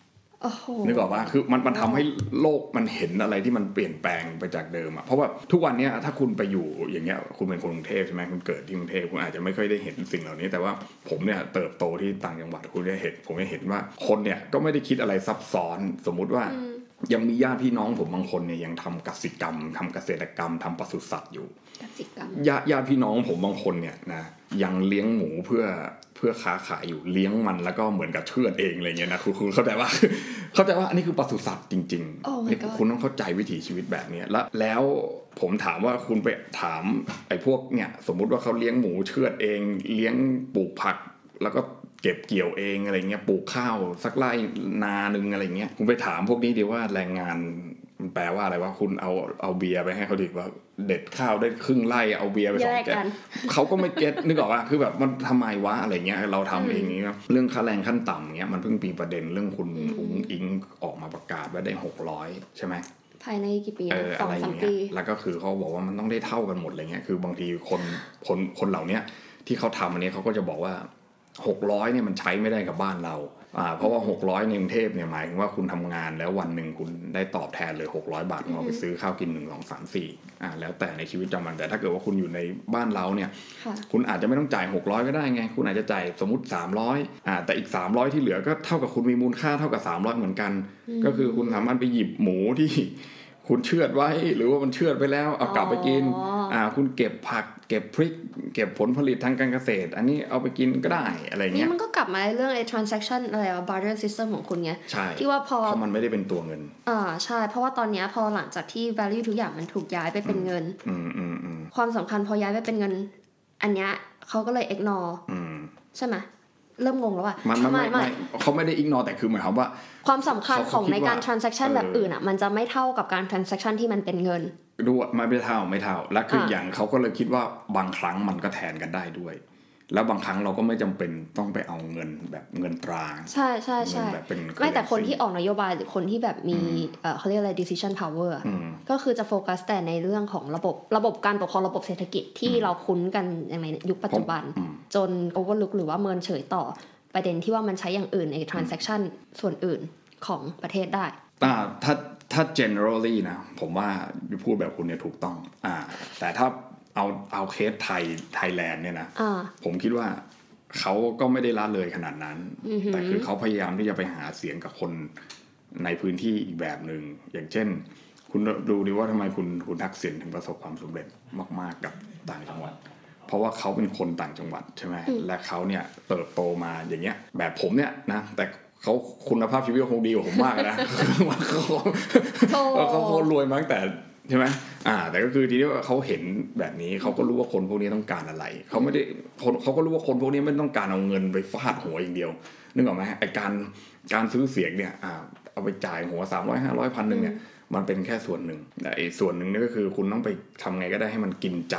[SPEAKER 1] นึกออกว่าคือมันมันทำให้โลกมันเห็นอะไรที่มันเปลี่ยนแปลงไปจากเดิมอะเพราะว่าทุกวันเนี้ยถ้าคุณไปอยู่อย่างเงี้ยคุณเป็นคนกรุงเทพใช่ไหมคุณเกิดที่กรุงเทพคุณอาจจะไม่ค่อยได้เห็นสิ่งเหล่านี้ แต่ว่าผมเนี่ยเติบโตที่ต่างจังหวัดคุณได้เห็น ผมได้เห็นว่าคนเนี่ยก็ไม่ได้คิดอะไรซับซ้อนสมมุติว่ายังมีญาติพี่น้องผมบางคนเนี่ยยังทำกสิกรรมทำเกษตรกรรมทำปศุสัตว์อยู่
[SPEAKER 2] กสิกรรม
[SPEAKER 1] ญาติญาติพี่น้องผมบางคนเนี่ยนะยังเลี้ยงหมูเพื่อ เพื่อค้าขายอยู่เลี้ยงมันแล้วก็เหมือนกับเชือดเองอะไรเงี้ยนะคุณคุณเข้าใจว่าเข้าใจว่าอันนี้คือปศุสัตว์จริง
[SPEAKER 2] Oh my
[SPEAKER 1] นี่
[SPEAKER 2] God
[SPEAKER 1] คุณต้องเข้าใจวิถีชีวิตแบบเนี้ยแล้วแล้วผมถามว่าคุณไปถามไอ้พวกเนี่ยสมมุติว่าเขาเลี้ยงหมูเชือดเอง เลี้ยงปลูกผัก แล้วก็เก็บเกี่ยวเองอะไรเงี้ยปลูกข้าวสักไร่นาหนึ่งอะไรเงี้ยคุณไปถามพวกนี้ดีว่าแรงงาน มันแปลว่าอะไรว่าคุณเอาเอาเบียร์ไปให้เขาดีกว่าเด็ดข้าวได้ครึ่งไร่เอาเบียร์ไปสอง
[SPEAKER 2] แยก
[SPEAKER 1] แก้
[SPEAKER 2] กั
[SPEAKER 1] วนเขาก็ไม่เก็ตนึกออกว่าคือแบบมันทำไมวะอะไรเงี้ยเราทำเองนี้เรื่องค่าแรงขั้นต่ำเงี้ยมันเพิ่งมีประเด็นเรื่องคุณอุ้งอิงออกมาประกาศว่าได้หกร้อยใช่ไหม
[SPEAKER 2] ภายในกี่ปี
[SPEAKER 1] เอ
[SPEAKER 2] นะ
[SPEAKER 1] อ
[SPEAKER 2] สอ
[SPEAKER 1] อะ
[SPEAKER 2] ง
[SPEAKER 1] ไรอ
[SPEAKER 2] สาม
[SPEAKER 1] ย่างเงี้
[SPEAKER 2] ปี
[SPEAKER 1] ยแล้วก็คือเขาบอกว่ามันต้องได้เท่ากันหมดอะไรเงี้ยคือบางทีคนคนคนเหล่าเนี้ยที่เขาทำอันนี้เขาก็จะบอกว่า หกร้อยเนี่ยมันใช้ไม่ได้กับบ้านเราอ่าเพราะว่าหกร้อยในกรุงเทพเนี่ยหมายถึงว่าคุณทำงานแล้ววันหนึ่งคุณได้ตอบแทนเลยหกร้อยบาทคุณเอาไปซื้อข้าวกินหนึ่งสองสามสี่อ่าแล้วแต่ในชีวิตประจำวันแต่ถ้าเกิดว่าคุณอยู่ในบ้านเราเนี่ย
[SPEAKER 2] ค่ะ
[SPEAKER 1] คุณอาจจะไม่ต้องจ่าย 600 ก็ได้ไง คุณอาจจะจ่ายสมมติ 300อ่าแต่อีก 300 ที่เหลือก็เท่ากับคุณมีมูลค่าเท่ากับ 300 เหมือนกัน ก็คือคุณสามารถไปหยิบหมูที่ คุณเชือดไว้ หรือว่ามันเชือดไปแล้วเอากลับไปกิน
[SPEAKER 2] อ๋ออ่
[SPEAKER 1] อ่า คุณเก็บผัก เก็บพริก เก็บผลผลิตทางการเกษตร อันนี้เอาไปกินก็ได้อะไร
[SPEAKER 2] นี่
[SPEAKER 1] เงี้ย
[SPEAKER 2] มันก็กลับมาเรื่องไอ้ transaction อะไรอะ barter system ของคุณไง
[SPEAKER 1] ใช่
[SPEAKER 2] ที่ว่าพอ
[SPEAKER 1] เพราะมันไม่ได้เป็นตัวเงิน
[SPEAKER 2] อ่าใช่ เพราะว่าตอนเนี้ยพอหลังจากที่ value ทุกอย่างมันถูกย้ายไปเป็นเงิน
[SPEAKER 1] อืมอืมอืม
[SPEAKER 2] ความสำคัญพอย้ายไปเป็นเงิน อันเนี้ยเขาก็เลย ignore
[SPEAKER 1] อืม
[SPEAKER 2] ใช่ไหม เริ่มงงแล้วว่ะ
[SPEAKER 1] มันมันไม่ไม่เขาไม่ได้อิกนอแต่คือหมายความว่า
[SPEAKER 2] ความสำคัญ
[SPEAKER 1] เขา
[SPEAKER 2] ของ
[SPEAKER 1] คิด
[SPEAKER 2] ในการ
[SPEAKER 1] ว่า
[SPEAKER 2] transaction
[SPEAKER 1] เออ
[SPEAKER 2] แบบอื่นอะมันจะไม่เท่ากับการ transaction ที่มันเป็นเงิน
[SPEAKER 1] ด้วยไม่ไม่เท่าไม่เท่า และคือ
[SPEAKER 2] อะ
[SPEAKER 1] อย่างเขาก็เลยคิดว่าบางครั้งมันก็แทนกันได้ด้วย แล้วบางครั้งเราก็ไม่จำเป็นต้องไปเอาเงินแบบเงินตรา
[SPEAKER 2] ใช่ใช่ใช่
[SPEAKER 1] เงินแบบเป็น
[SPEAKER 2] ไม่แต่คน
[SPEAKER 1] currency
[SPEAKER 2] ที่ออกนโยบายหรือคนที่แบบมีเอ่อเขาเรียกอะไร decision power อะ
[SPEAKER 1] อืม
[SPEAKER 2] ก็คือจะโฟกัสแต่ในเรื่องของระบบระบบการปกครองระบบเศรษฐกิจที่เราคุ้นกันอย่างในยุคปัจจุบัน
[SPEAKER 1] อืม
[SPEAKER 2] จน overlook หรือว่าเมินเฉยต่อประเด็นที่ว่ามันใช้อย่างอื่นใน transaction ส่วนอื่นของประเทศได้
[SPEAKER 1] อ่าถ้าถ้า generally นะ ผมว่าพูดแบบคุณเนี่ยถูกต้องอ่าแต่ถ้า เอาเอาเคสไทยไทยแลนด์เนี่ยนะ
[SPEAKER 2] อ่า
[SPEAKER 1] ผมคิดว่าเขาก็ไม่ได้ละเลยขนาดนั้น
[SPEAKER 2] อือหือ
[SPEAKER 1] แต่คือเขาพยายามที่จะไปหาเสียงกับคนในพื้นที่อีกแบบหนึ่งอย่างเช่น คุณดูดิว่าทำไมคุณคุณทักษิณถึงประสบความสำเร็จมาก ๆ กับต่างจังหวัด เพราะว่าเขาเป็นคนต่างจังหวัดใช่ไหมและเขาเนี่ยเติบโตมาอย่างเงี้ย แบบผมเนี่ยนะแต่เขาคุณภาพชีวิตก็คงดีกว่าผมมากนะเขา
[SPEAKER 2] โธ่
[SPEAKER 1] เขาเขารวยมาตั้งแต่ ใช่ไหมอ่า แต่ก็คือทีนี้ว่าเขาเห็นแบบนี้เขาก็รู้ว่าคนพวกนี้ต้องการอะไร เขาไม่ได้คนเขาก็รู้ว่าคนพวกนี้ไม่ต้องการเอาเงินไปฟาดหัวอย่างเดียว นึกออกไหมไอการการซื้อเสียงเนี่ย อ่า เอาไปจ่ายหัวสามร้อยห้าร้อยพันหนึ่งเนี่ย มันเป็นแค่ส่วนหนึ่งแต่ไอส่วนหนึ่งนี่ก็คือคุณต้องไปทำไงก็ได้ให้มันกินใจ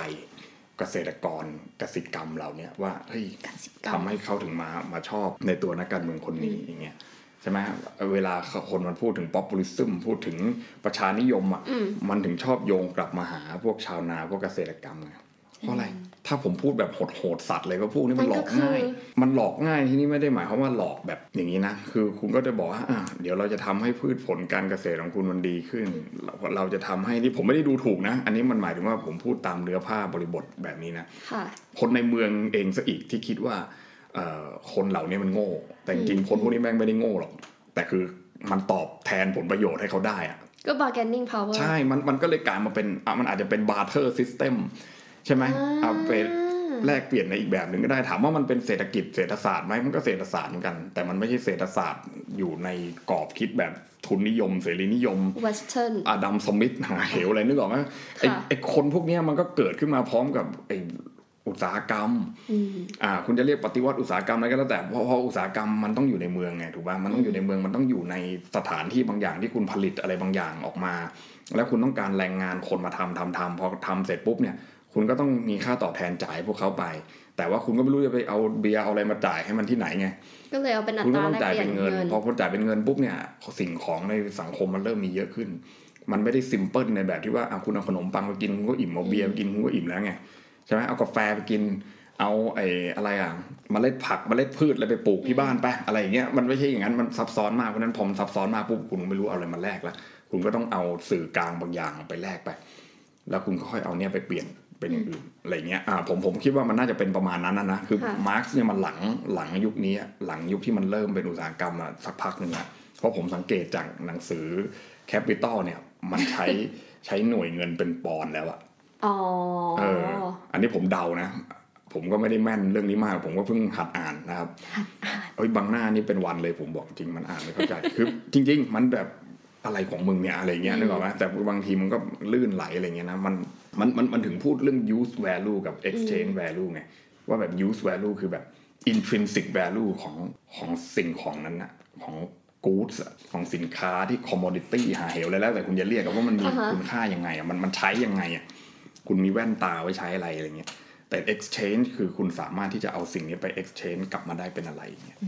[SPEAKER 1] เกษตรกรกสิกรรมเราเนี่ยว่าเฮ้ย
[SPEAKER 2] กสิกรรม
[SPEAKER 1] ทำให้เขาถึงมามาชอบในตัวนักการเมืองคนนี้อย่างเงี้ยใช่ไหมเวลาคนมันพูดถึง populism พูดถึงประชานิยมอะมันถึงชอบโยงกลับมาหาพวกชาวนาพวกเกษตรกรรมไงเพราะอะไร ถ้าผมพูดแบบโหดๆสัตว์เลยก็พวกนี้มันหลอกง่าย มันหลอกง่ายที่นี่ไม่ได้หมายความว่าหลอกแบบอย่างนี้นะ คือคุณก็จะบอกว่าอะเดี๋ยวเราจะทำให้พืชผลการเกษตรของคุณมันดีขึ้น เราเราจะทำให้ที่ผมไม่ได้ดูถูกนะ อันนี้มันหมายถึงว่าผมพูดตามเนื้อผ้าบริบทแบบนี้นะ
[SPEAKER 2] ค่ะ
[SPEAKER 1] คนในเมืองเองซะอีกที่คิดว่าเอ่อ คนเหล่านี้มันโง่ แต่จริงๆคนพวกนี้แม่งไม่ได้โง่หรอก แต่คือมันตอบแทนผลประโยชน์ให้เขาได้อะ
[SPEAKER 2] ก็ bargaining power
[SPEAKER 1] ใช่ มันมันก็เลยกลายมาเป็นอะมันอาจจะเป็น barter system ใช่ไหม
[SPEAKER 2] อ่า
[SPEAKER 1] เอาไปแลกเปลี่ยนในอีกแบบหนึ่งก็ได้ถามว่ามันเป็นเศรษฐกิจเศรษฐศาสตร์ไหมมันก็เศรษฐศาสตร์เหมือนกัน แต่มันไม่ใช่เศรษฐศาสตร์อยู่ในกรอบคิดแบบทุนนิยม เสรีนิยม
[SPEAKER 2] western
[SPEAKER 1] อาดัมสมิธหาเหวอะไรนึกออกไหมไอ้
[SPEAKER 2] ค่ะ
[SPEAKER 1] ไอ้คนพวกเนี้ยมันก็เกิดขึ้นมาพร้อมกับไอ้ อุตสาหกรรม
[SPEAKER 2] อืม
[SPEAKER 1] อ่าคุณจะเรียกปฏิวัติอุตสาหกรรมอะไรก็แล้วแต่เพราะเพราะอุตสาหกรรมมันต้องอยู่ในเมืองไงถูกป่ะมันต้องอยู่ในเมืองมันต้องอยู่ในสถานที่บางอย่างที่คุณผลิตอะไรบางอย่างออกมา แล้วคุณต้องการแรงงานคนมาทำทำทำพอทำเสร็จปุ๊บเนี่ย คุณก็ต้องมีค่าตอบแทนจ่ายให้พวกเขาไป แต่ว่าคุณก็ไม่รู้จะไปเอาเบียร์เอาอะไรมาจ่ายให้มันที่ไหนไง
[SPEAKER 2] ก็เลยเอาเป็นอั
[SPEAKER 1] คุณ
[SPEAKER 2] ต
[SPEAKER 1] ก็
[SPEAKER 2] รา
[SPEAKER 1] ต้อง
[SPEAKER 2] แลก
[SPEAKER 1] จ่าย
[SPEAKER 2] เปลี่ย
[SPEAKER 1] เป็นนเงิน
[SPEAKER 2] เงิน
[SPEAKER 1] พอคุณจ่ายเป็นเงินปุ๊บเนี่ยสิ่งของในสังคมมันเริ่มมีเยอะขึ้นมันไม่ได้ซิมเพิลในแบบที่ว่าอะคุณเอาขนมปังไปกินคุณก็อิ่มเอาเบียร์ไปกินคุณก็อิ่มแล้วไง ใช่ไหมเอากาแฟไปกิน เอาไอ้อะไรอะเมล็ดผักเมล็ดพืชอะไรไปปลูกที่บ้านไปอะไรอย่างเงี้ยมันไม่ใช่อย่างนั้นมันซับซ้อนมากเพราะฉะนั้นพอมันซับซ้อนมากปุ๊บคุณไม่รู้เอาอะไรมาแลกแล้วคุณก็ต้องเอาสื่อกลางบางอย่างไปแลกไป แล้วคุณก็ค่อยเอาเนี่ยไปเปลี่ยนเป็นอย่างอื่นอะไรเงี้ยอ่าผมผมคิดว่ามันน่าจะเป็นประมาณนั้นนะนะคือ
[SPEAKER 2] ค่ะ
[SPEAKER 1] มาร์กซ์เนี่ยมันหลังหลังยุคนี้อะหลังยุคที่มันเริ่มเป็นอุตสาหกรรมอะสักพักหนึ่งอะเพราะผมสังเกตจากหนังสือ Capital เนี่ยมันใช้ใช้หน่วยเงินเป็นปอนด์แล้วอะ
[SPEAKER 2] อ๋อ
[SPEAKER 1] เอออันนี้ผมเดานะ ผมก็ไม่ได้แม่นเรื่องนี้มาก ผมก็เพิ่งหัดอ่านนะครับเอ้ยบางหน้านี่เป็นวันเลยผมบอกจริงมันอ่านไม่เข้าใจคือจริง ๆ มันแบบอะไรของมึงเนี่ยอะไรเงี้ยนึกออกไหมแต่บางทีมันก็ลื่นไหลอะไรเงี้ยนะมันมันมันมันถึงพูดเรื่อง use value กับ exchange value ไงว่าแบบ use value คือแบบ intrinsic value ของของสิ่งของนั้นนะของ goods อะของสินค้าที่ commodity หาเหวเลยแล้วแต่คุณจะเรียกอะว่ามันมี
[SPEAKER 2] อ่าฮะ
[SPEAKER 1] คุณค่ายังไงอะมันมันใช้ยังไงอะ คุณมีแว่นตาไว้ใช้อะไรอะไรเงี้ยแต่ exchange คือคุณสามารถที่จะเอาสิ่งนี้ไป exchange กลับมาได้เป็นอะไรเงี้ย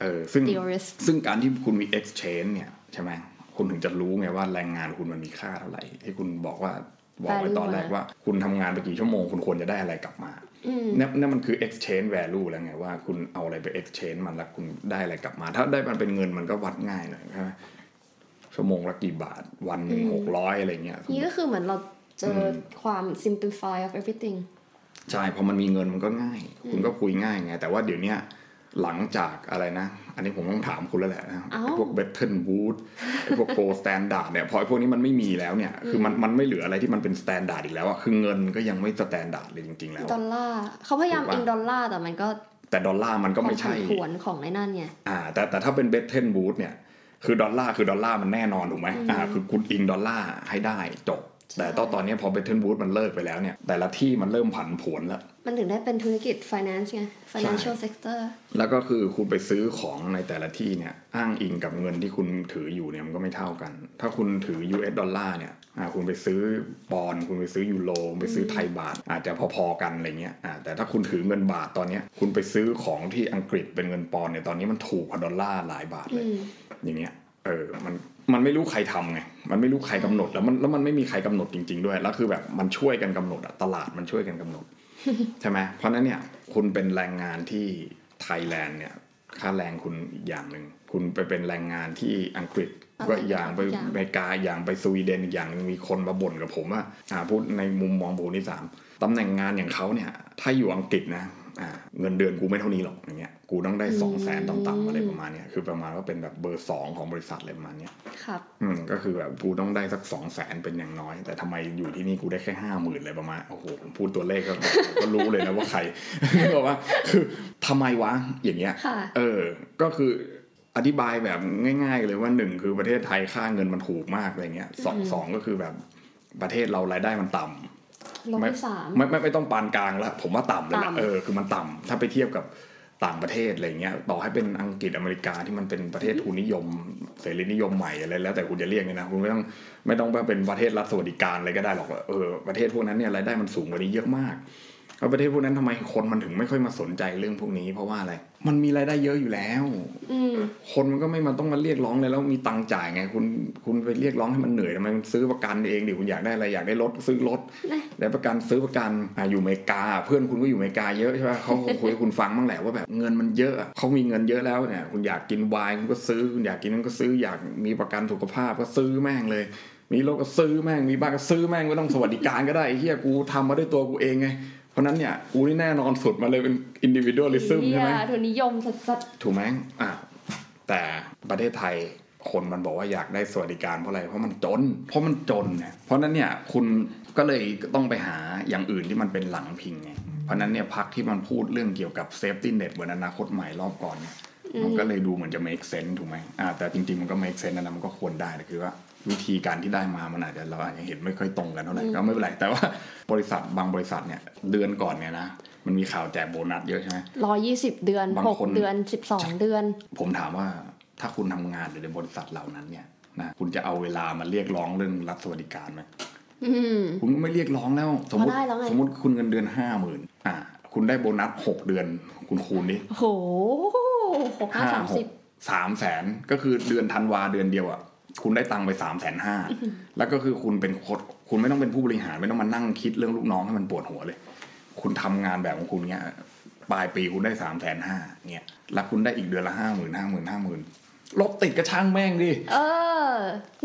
[SPEAKER 1] เออซึ่ง
[SPEAKER 2] theorist
[SPEAKER 1] ซึ่งการที่คุณมี exchange เนี่ยใช่ไหมคุณถึงจะรู้ไงว่าแรงงานคุณมันมีค่าเท่าไหร่ที่คุณบอกว่าบอกไว้
[SPEAKER 2] Value
[SPEAKER 1] ตอนแรก
[SPEAKER 2] อะ
[SPEAKER 1] ว่า คุณทำงานไปกี่ชั่วโมง คุณควรจะได้อะไรกลับมาเนี่ยเนี่ยมันคือ exchange value แล้วไงว่าคุณเอาอะไรไป exchange มันแล้วคุณได้อะไรกลับมา ถ้าได้มันเป็นเงินมันก็วัดง่ายหน่อยใช่ไหมชั่วโมงละกี่บาทวันหนึ่งหกร้อยอะไรเงี้ย
[SPEAKER 2] นี่ก็คือเหมือนเรา เจออความ simplify of everything
[SPEAKER 1] ใช่พอมันมีเงินมันก็ง่าย คุณก็คุยง่ายไง แต่ว่าเดี๋ยวเนี้ยหลังจากอะไรนะ อันนี้ผมต้องถามคุณแล้วแหละนะ
[SPEAKER 2] เอ้า
[SPEAKER 1] ไอ้พวก Bretton Woods ไอ้พวก gold standard เนี่ยพอไอ้พวกนี้มันไม่มีแล้วเนี่ย คือมันมันไม่เหลืออะไรที่มันเป็น standard อีกแล้วอะคือเงินก็ยังไม่ standard เลยจริง ๆ แล้ว
[SPEAKER 2] ดอลลาร์เขาพยายาม
[SPEAKER 1] ถูกปะ
[SPEAKER 2] อิงดอลลาร์แต่มันก็
[SPEAKER 1] แต่ดอลลาร์มันก็ไม่ใช่
[SPEAKER 2] ความผันผวนของไอ้นั่นไง
[SPEAKER 1] อ่า แต่แต่ถ้าเป็น Bretton Woods เนี่ยคือดอลลาร์คือดอลลาร์มันแน่นอนถูกไหมอ่าคือคุณอิงดอลลาร์ให้ได้จบ แต่ตอนตอนนี้พอ Bretton Woods มันเลิกไปแล้วเนี่ย แต่ละที่มันเริ่มผันผวนแล้ว
[SPEAKER 2] มันถึงได้เป็นธุรกิจ finance ไง financial sector
[SPEAKER 1] แล้วก็คือคุณไปซื้อของในแต่ละที่เนี่ย อ้างอิงกับเงินที่คุณถืออยู่เนี่ยมันก็ไม่เท่ากัน ถ้าคุณถือ US ดอลลาร์เนี่ยอ่าคุณไปซื้อปอนด์คุณไปซื้อยูโรไปซื้อไทยบาท อาจจะพอๆกันอะไรเงี้ยอ่าแต่ถ้าคุณถือเงินบาทตอนเนี้ยคุณไปซื้อของที่อังกฤษเป็นเงินปอนด์เนี่ยตอนนี้มันถูกกว่าดอลลาร์หลายบาทเลยอย่างเงี้ยเออมัน มันไม่รู้ใครทำไง มันไม่รู้ใครกำหนดแล้วมันแล้วมันไม่มีใครกำหนดจริง ๆ ด้วย แล้วคือแบบมันช่วยกันกำหนดอะตลาดมันช่วยกันกำหนดใช่ไหมเพราะฉะนั้นเนี่ยคุณเป็นแรงงานที่ไทยแลนด์เนี่ยค่าแรงคุณอีกอย่างหนึ่งคุณไปเป็นแรงงานที่อังกฤษ
[SPEAKER 2] อะไร
[SPEAKER 1] ก็อีกอย่างไป
[SPEAKER 2] อีกอย่าง
[SPEAKER 1] อเมริกาอีกอย่างไปสวีเดนอีกอย่างหนึ่งมีคนมาบ่นกับผมว่าอ่าพูดในมุมมองผมที่สามตำแหน่งงานอย่างเขาเนี่ย ถ้าอยู่อังกฤษนะอ่า เงินเดือนกูไม่เท่านี้หรอกอย่างเงี้ยกูต้องได้สองแสนต่ำๆอะไรประมาณเนี้ยคือประมาณว่าเป็นแบบเบอร์สองของบริษัทอะไรประมาณเนี้ย
[SPEAKER 2] ครับ
[SPEAKER 1] อืมก็คือแบบกูต้องได้สักสองแสนเป็นอย่างน้อย แต่ทำไมอยู่ที่นี่กูได้แค่ห้าหมื่นเลยประมาณโอ้โหผมพูดตัวเลขก็ก็รู้เลยนะว่าใครบอกว่าคือทำไมวะอย่างเงี้ย
[SPEAKER 2] ค่ะ
[SPEAKER 1] เออ ก็คืออธิบายแบบง่าย ๆ เลยว่าหนึ่งคือประเทศไทยค่าเงินมันถูกมากอะไรเงี้ยสองสองก็คือแบบประเทศเรารายได้มันต่ำ
[SPEAKER 2] ลบ
[SPEAKER 1] ไม่
[SPEAKER 2] ไปสาม
[SPEAKER 1] ไม่ไม่ไม่ต้องปานกลางแล้วผมว่าต่ำเลยแหละ
[SPEAKER 2] ต่ำ
[SPEAKER 1] เออคือมันต่ำถ้าไปเทียบกับต่างประเทศอะไรเงี้ยต่อให้เป็นอังกฤษอเมริกาที่มันเป็นประเทศทุนนิยม เสรีนิยมใหม่อะไรแล้วแต่คุณจะเรียกเนี่ยนะคุณไม่ต้องไม่ต้องว่าเป็นประเทศรัฐสวัสดิการอะไรก็ได้หรอกเออประเทศพวกนั้นเนี่ยรายได้มันสูงกว่านี้เยอะมาก แล้วประเทศพวกนั้นทำไมคนมันถึงไม่ค่อยมาสนใจเรื่องพวกนี้ เพราะว่าอะไร มันมีรายได้เยอะอยู่แล้ว
[SPEAKER 2] อืม
[SPEAKER 1] คนมันก็ไม่มาต้องมาเรียกร้องเลยแล้วมีตังค์จ่ายไง คุณคุณไปเรียกร้องให้มันเหนื่อยทำไมคุณซื้อประกันเองดิคุณอยากได้อะไรอยากได้รถซื้อรถ
[SPEAKER 2] นะ
[SPEAKER 1] ได้ประกันซื้อประกันอะอยู่อเมริกา เพื่อนคุณก็อยู่อเมริกาเยอะใช่ไหมเขาคงคุยให้คุณฟังบ้างแหละว่าแบบเงินมันเยอะอะเขามีเงินเยอะแล้วเนี่ยคุณอยากกินไวน์คุณก็ซื้อคุณอยากกินนั่นก็ซื้ออยากมีประกันสุขภาพก็ซื้อแม่งเลยมีรถก็ซื้อแม่งมีบ้านก็ซื้อแม่งไม่ต้องสวัสดิการก็ได้ไอ้เฮียกูทำมาด้วยตัวกูเองไงเพ ราะฉะนั้นเนี่ยกูนี่แน่นอนสุดมาเลยเป็น individualism ใช่ไหม
[SPEAKER 2] เหี้ยทุนนิยมสัส
[SPEAKER 1] ถูกไหมอะแต่ประเทศไทยคนมันบอกว่าอยากได้สวัสดิการเพราะอะไร เพราะมันจน เพราะมันจนเนี่ยเพราะฉะนั้นเนี่ยคุณก็เลยต้องไปหาอย่างอื่นที่มันเป็นหลังพิงไง เพราะฉะนั้นเนี่ยพรรคที่มันพูดเรื่องเกี่ยวกับ safety net เหมือนอนาคตใหม่รอบก่อนเนี่ยมันก็เลยดูเหมือนจะ make sense ถูกไหมอ่าแต่จริงๆมันก็ make sense นะนะมันก็ควรได้แต่คือว่า วิธีการที่ได้มามันอาจจะเราอาจจะเห็นไม่ค่อยตรงกันเท่าไหร่ก็ไม่เป็นไรแต่ว่าบริษัทบางบริษัทเนี่ยเดือนก่อนเนี่ยนะมันมีข่าวแจกโบนัสเยอะใช่ไหม
[SPEAKER 2] ร้อยยี่สิบเดือน
[SPEAKER 1] บาง
[SPEAKER 2] หก
[SPEAKER 1] คน
[SPEAKER 2] เดือนสิบสองเดือน
[SPEAKER 1] ผมถามว่าถ้าคุณทำงานอยู่ในบริษัทเหล่านั้นเนี่ยนะคุณจะเอาเวลามาเรียกร้องเรื่องรัฐสวัสดิการไหม
[SPEAKER 2] อืม
[SPEAKER 1] คุณก็ไม่เรียกร้องแล้ว สมมติ
[SPEAKER 2] พอได้แล้วไง
[SPEAKER 1] สมมติคุณเงินเดือนห้าหมื่นอ่า คุณได้โบนัสหกเดือน คุณคูณดิ
[SPEAKER 2] โหหกห้าสามสิบ
[SPEAKER 1] สามแสนก็คือเดือนธันวาเดือนเดียวอะ คุณได้ตังค์ไปสามแสนห้าแล้วก็คือคุณเป็นโค้ดคุณไม่ต้องเป็นผู้บริหารไม่ต้องมานั่งคิดเรื่องลูกน้องให้มันปวดหัวเลย คุณทำงานแบบของคุณเนี้ยปลายปีคุณได้สามแสนห้าเนี่ยแล้วคุณได้อีกเดือนละห้าหมื่นห้าหมื่นห้าหมื่น รถติดกระช่างแม่งดิ
[SPEAKER 2] เออ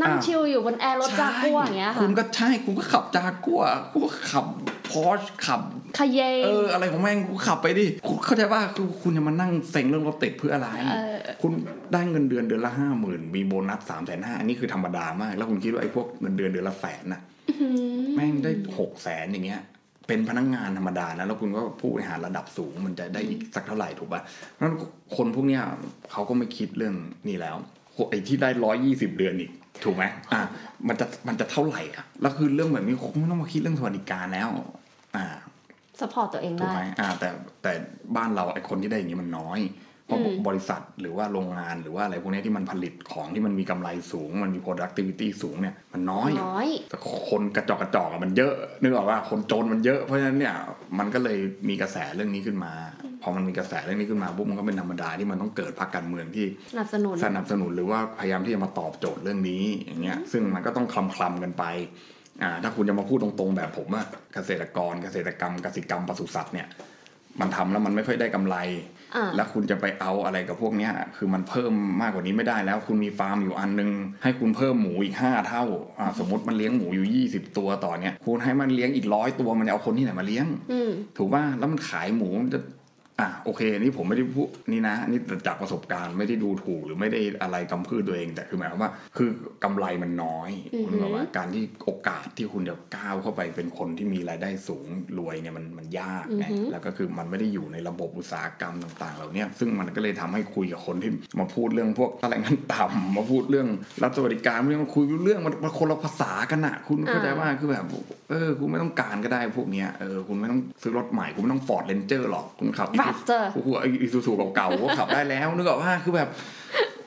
[SPEAKER 2] นั่ง
[SPEAKER 1] อ่า
[SPEAKER 2] ชิลอยู่บนแอร์รถจากกัวอย่างเงี้ย
[SPEAKER 1] คุ
[SPEAKER 2] ค่ะ
[SPEAKER 1] ณก็ใช่คุณก็ขับจากกัวคุณก็ขับพอชขับ
[SPEAKER 2] คาเย
[SPEAKER 1] เอออะไรของแม่งกูขับไปดิคุณเข้าใจว่าคือคุณจะมานั่งเซ็งเรื่องรถติดเพื่ออะไร
[SPEAKER 2] เออ
[SPEAKER 1] คุณได้เงินเดือนเดือนละห้าหมื่นมีโบนัสสามแสนห้าอันนี้คือธรรมดามาก แล้วคุณคิดว่าไอ้พวกเงินเดือนเดือนละแสนนะแม่งได้หกแสนอย่างเงี้ย เป็นพนักงานธรรมดานะแล้วคุณก็ผู้บริหารระดับสูงมันจะได้อีกสักเท่าไหร่ถูกป่ะเพราะฉะนั้นคนพวกเนี้ยเขาก็ไม่คิดเรื่องนี่แล้วไอ้ที่ได้ร้อยยี่สิบเดือนอีกถูกไหมอะมันจะมันจะเท่าไหร่อะแล้วคือเรื่องแบบนี้คงไม่ต้องมาคิดเรื่องสวัสดิการแล้ว อ่า
[SPEAKER 2] support ตัวเอง
[SPEAKER 1] ถูก
[SPEAKER 2] ได้
[SPEAKER 1] ไหมอ่า แต่แต่บ้านเราไอ้คนที่ได้อย่างนี้มันน้อยเพ ราะราะ
[SPEAKER 2] อืม
[SPEAKER 1] บริษัทหรือว่าโรงงานหรือว่าอะไรพวกเนี้ยที่มันผลิตของที่มันมีกำไรสูง มันมี productivity สูงเนี่ยมันน้อย
[SPEAKER 2] น้อย
[SPEAKER 1] แต่คนกระจอกกระจอกอะมันเยอะนึกออกว่าคนจนมันเยอะเพราะฉะนั้นเนี่ยมันก็เลยมีกระแสเรื่องนี้ขึ้นมา พอมันมีกระแสเรื่องนี้ขึ้นมาปุ๊บมันก็เป็นธรรมดาที่มันต้องเกิดพรรคการเมืองที่
[SPEAKER 2] สนับสนุน
[SPEAKER 1] สนับสนุนหรือว่าพยายามที่จะมาตอบโจทย์เรื่องนี้อย่างเงี้ยซึ่งมันก็ต้องคลำคลำๆกันไปอ่าถ้าคุณจะมาพูดตรงๆแบบผมอะเกษตรกรเกษตรกรรมกสิกรรมปศุสัตว์เนี่ย มันทำแล้วมันไม่ค่อยได้กำไร
[SPEAKER 2] อ่า
[SPEAKER 1] แล้วคุณจะไปเอาอะไรกับพวกเนี้ย คือมันเพิ่มมากกว่านี้ไม่ได้แล้ว คุณมีฟาร์มอยู่อันนึง ให้คุณเพิ่มหมูอีกห้าเท่าอ่าสมมติมันเลี้ยงหมูอยู่20ตัวต่อเนี้ยคุณให้มันเลี้ยงอีกร้อยตัวมันจะเอาคนที่ไหนมาเลี้ยง
[SPEAKER 2] อืม
[SPEAKER 1] ถูกป่ะแล้วมันขายหมูมันจะ อะโอเคนี่ผมไม่ได้พูดนี่นะนี่จากประสบการณ์ไม่ได้ดูถูกหรือไม่ได้อะไรกำพืชตัวเองแต่คือหมายความว่า คือกำไรมันน้อย
[SPEAKER 2] อือฮึ
[SPEAKER 1] คุณบอกว่าการที่โอกาสที่คุณจะก้าวเข้าไปเป็นคนที่มีรายได้สูงรวยเนี่ยมันมันยากไงแล้วก็คือมันไม่ได้อยู่ในระบบอุตสาหกรรมต่างๆเหล่าเนี้ยซึ่งมันก็เลยทำให้คุยกับคนที่มาพูดเรื่องพวกอะไรเงินต่ำมาพูดเรื่องรัฐสวัสดิการเรื่องมาคุยเรื่องมันมันคนละภาษากันอะคุณเข้าใจว่าคือแบบเออคุณไม่ต้องการก็ได้พวกเนี้ยเออคุณไม่ต้องซื้อรถใหม่คุณไม่ต้อง Ford Ranger หรอกคุณขับ
[SPEAKER 2] Raptor
[SPEAKER 1] กูไออีซูซูเก่าๆก็ขับได้แล้วนึกออกว่าคือแบบ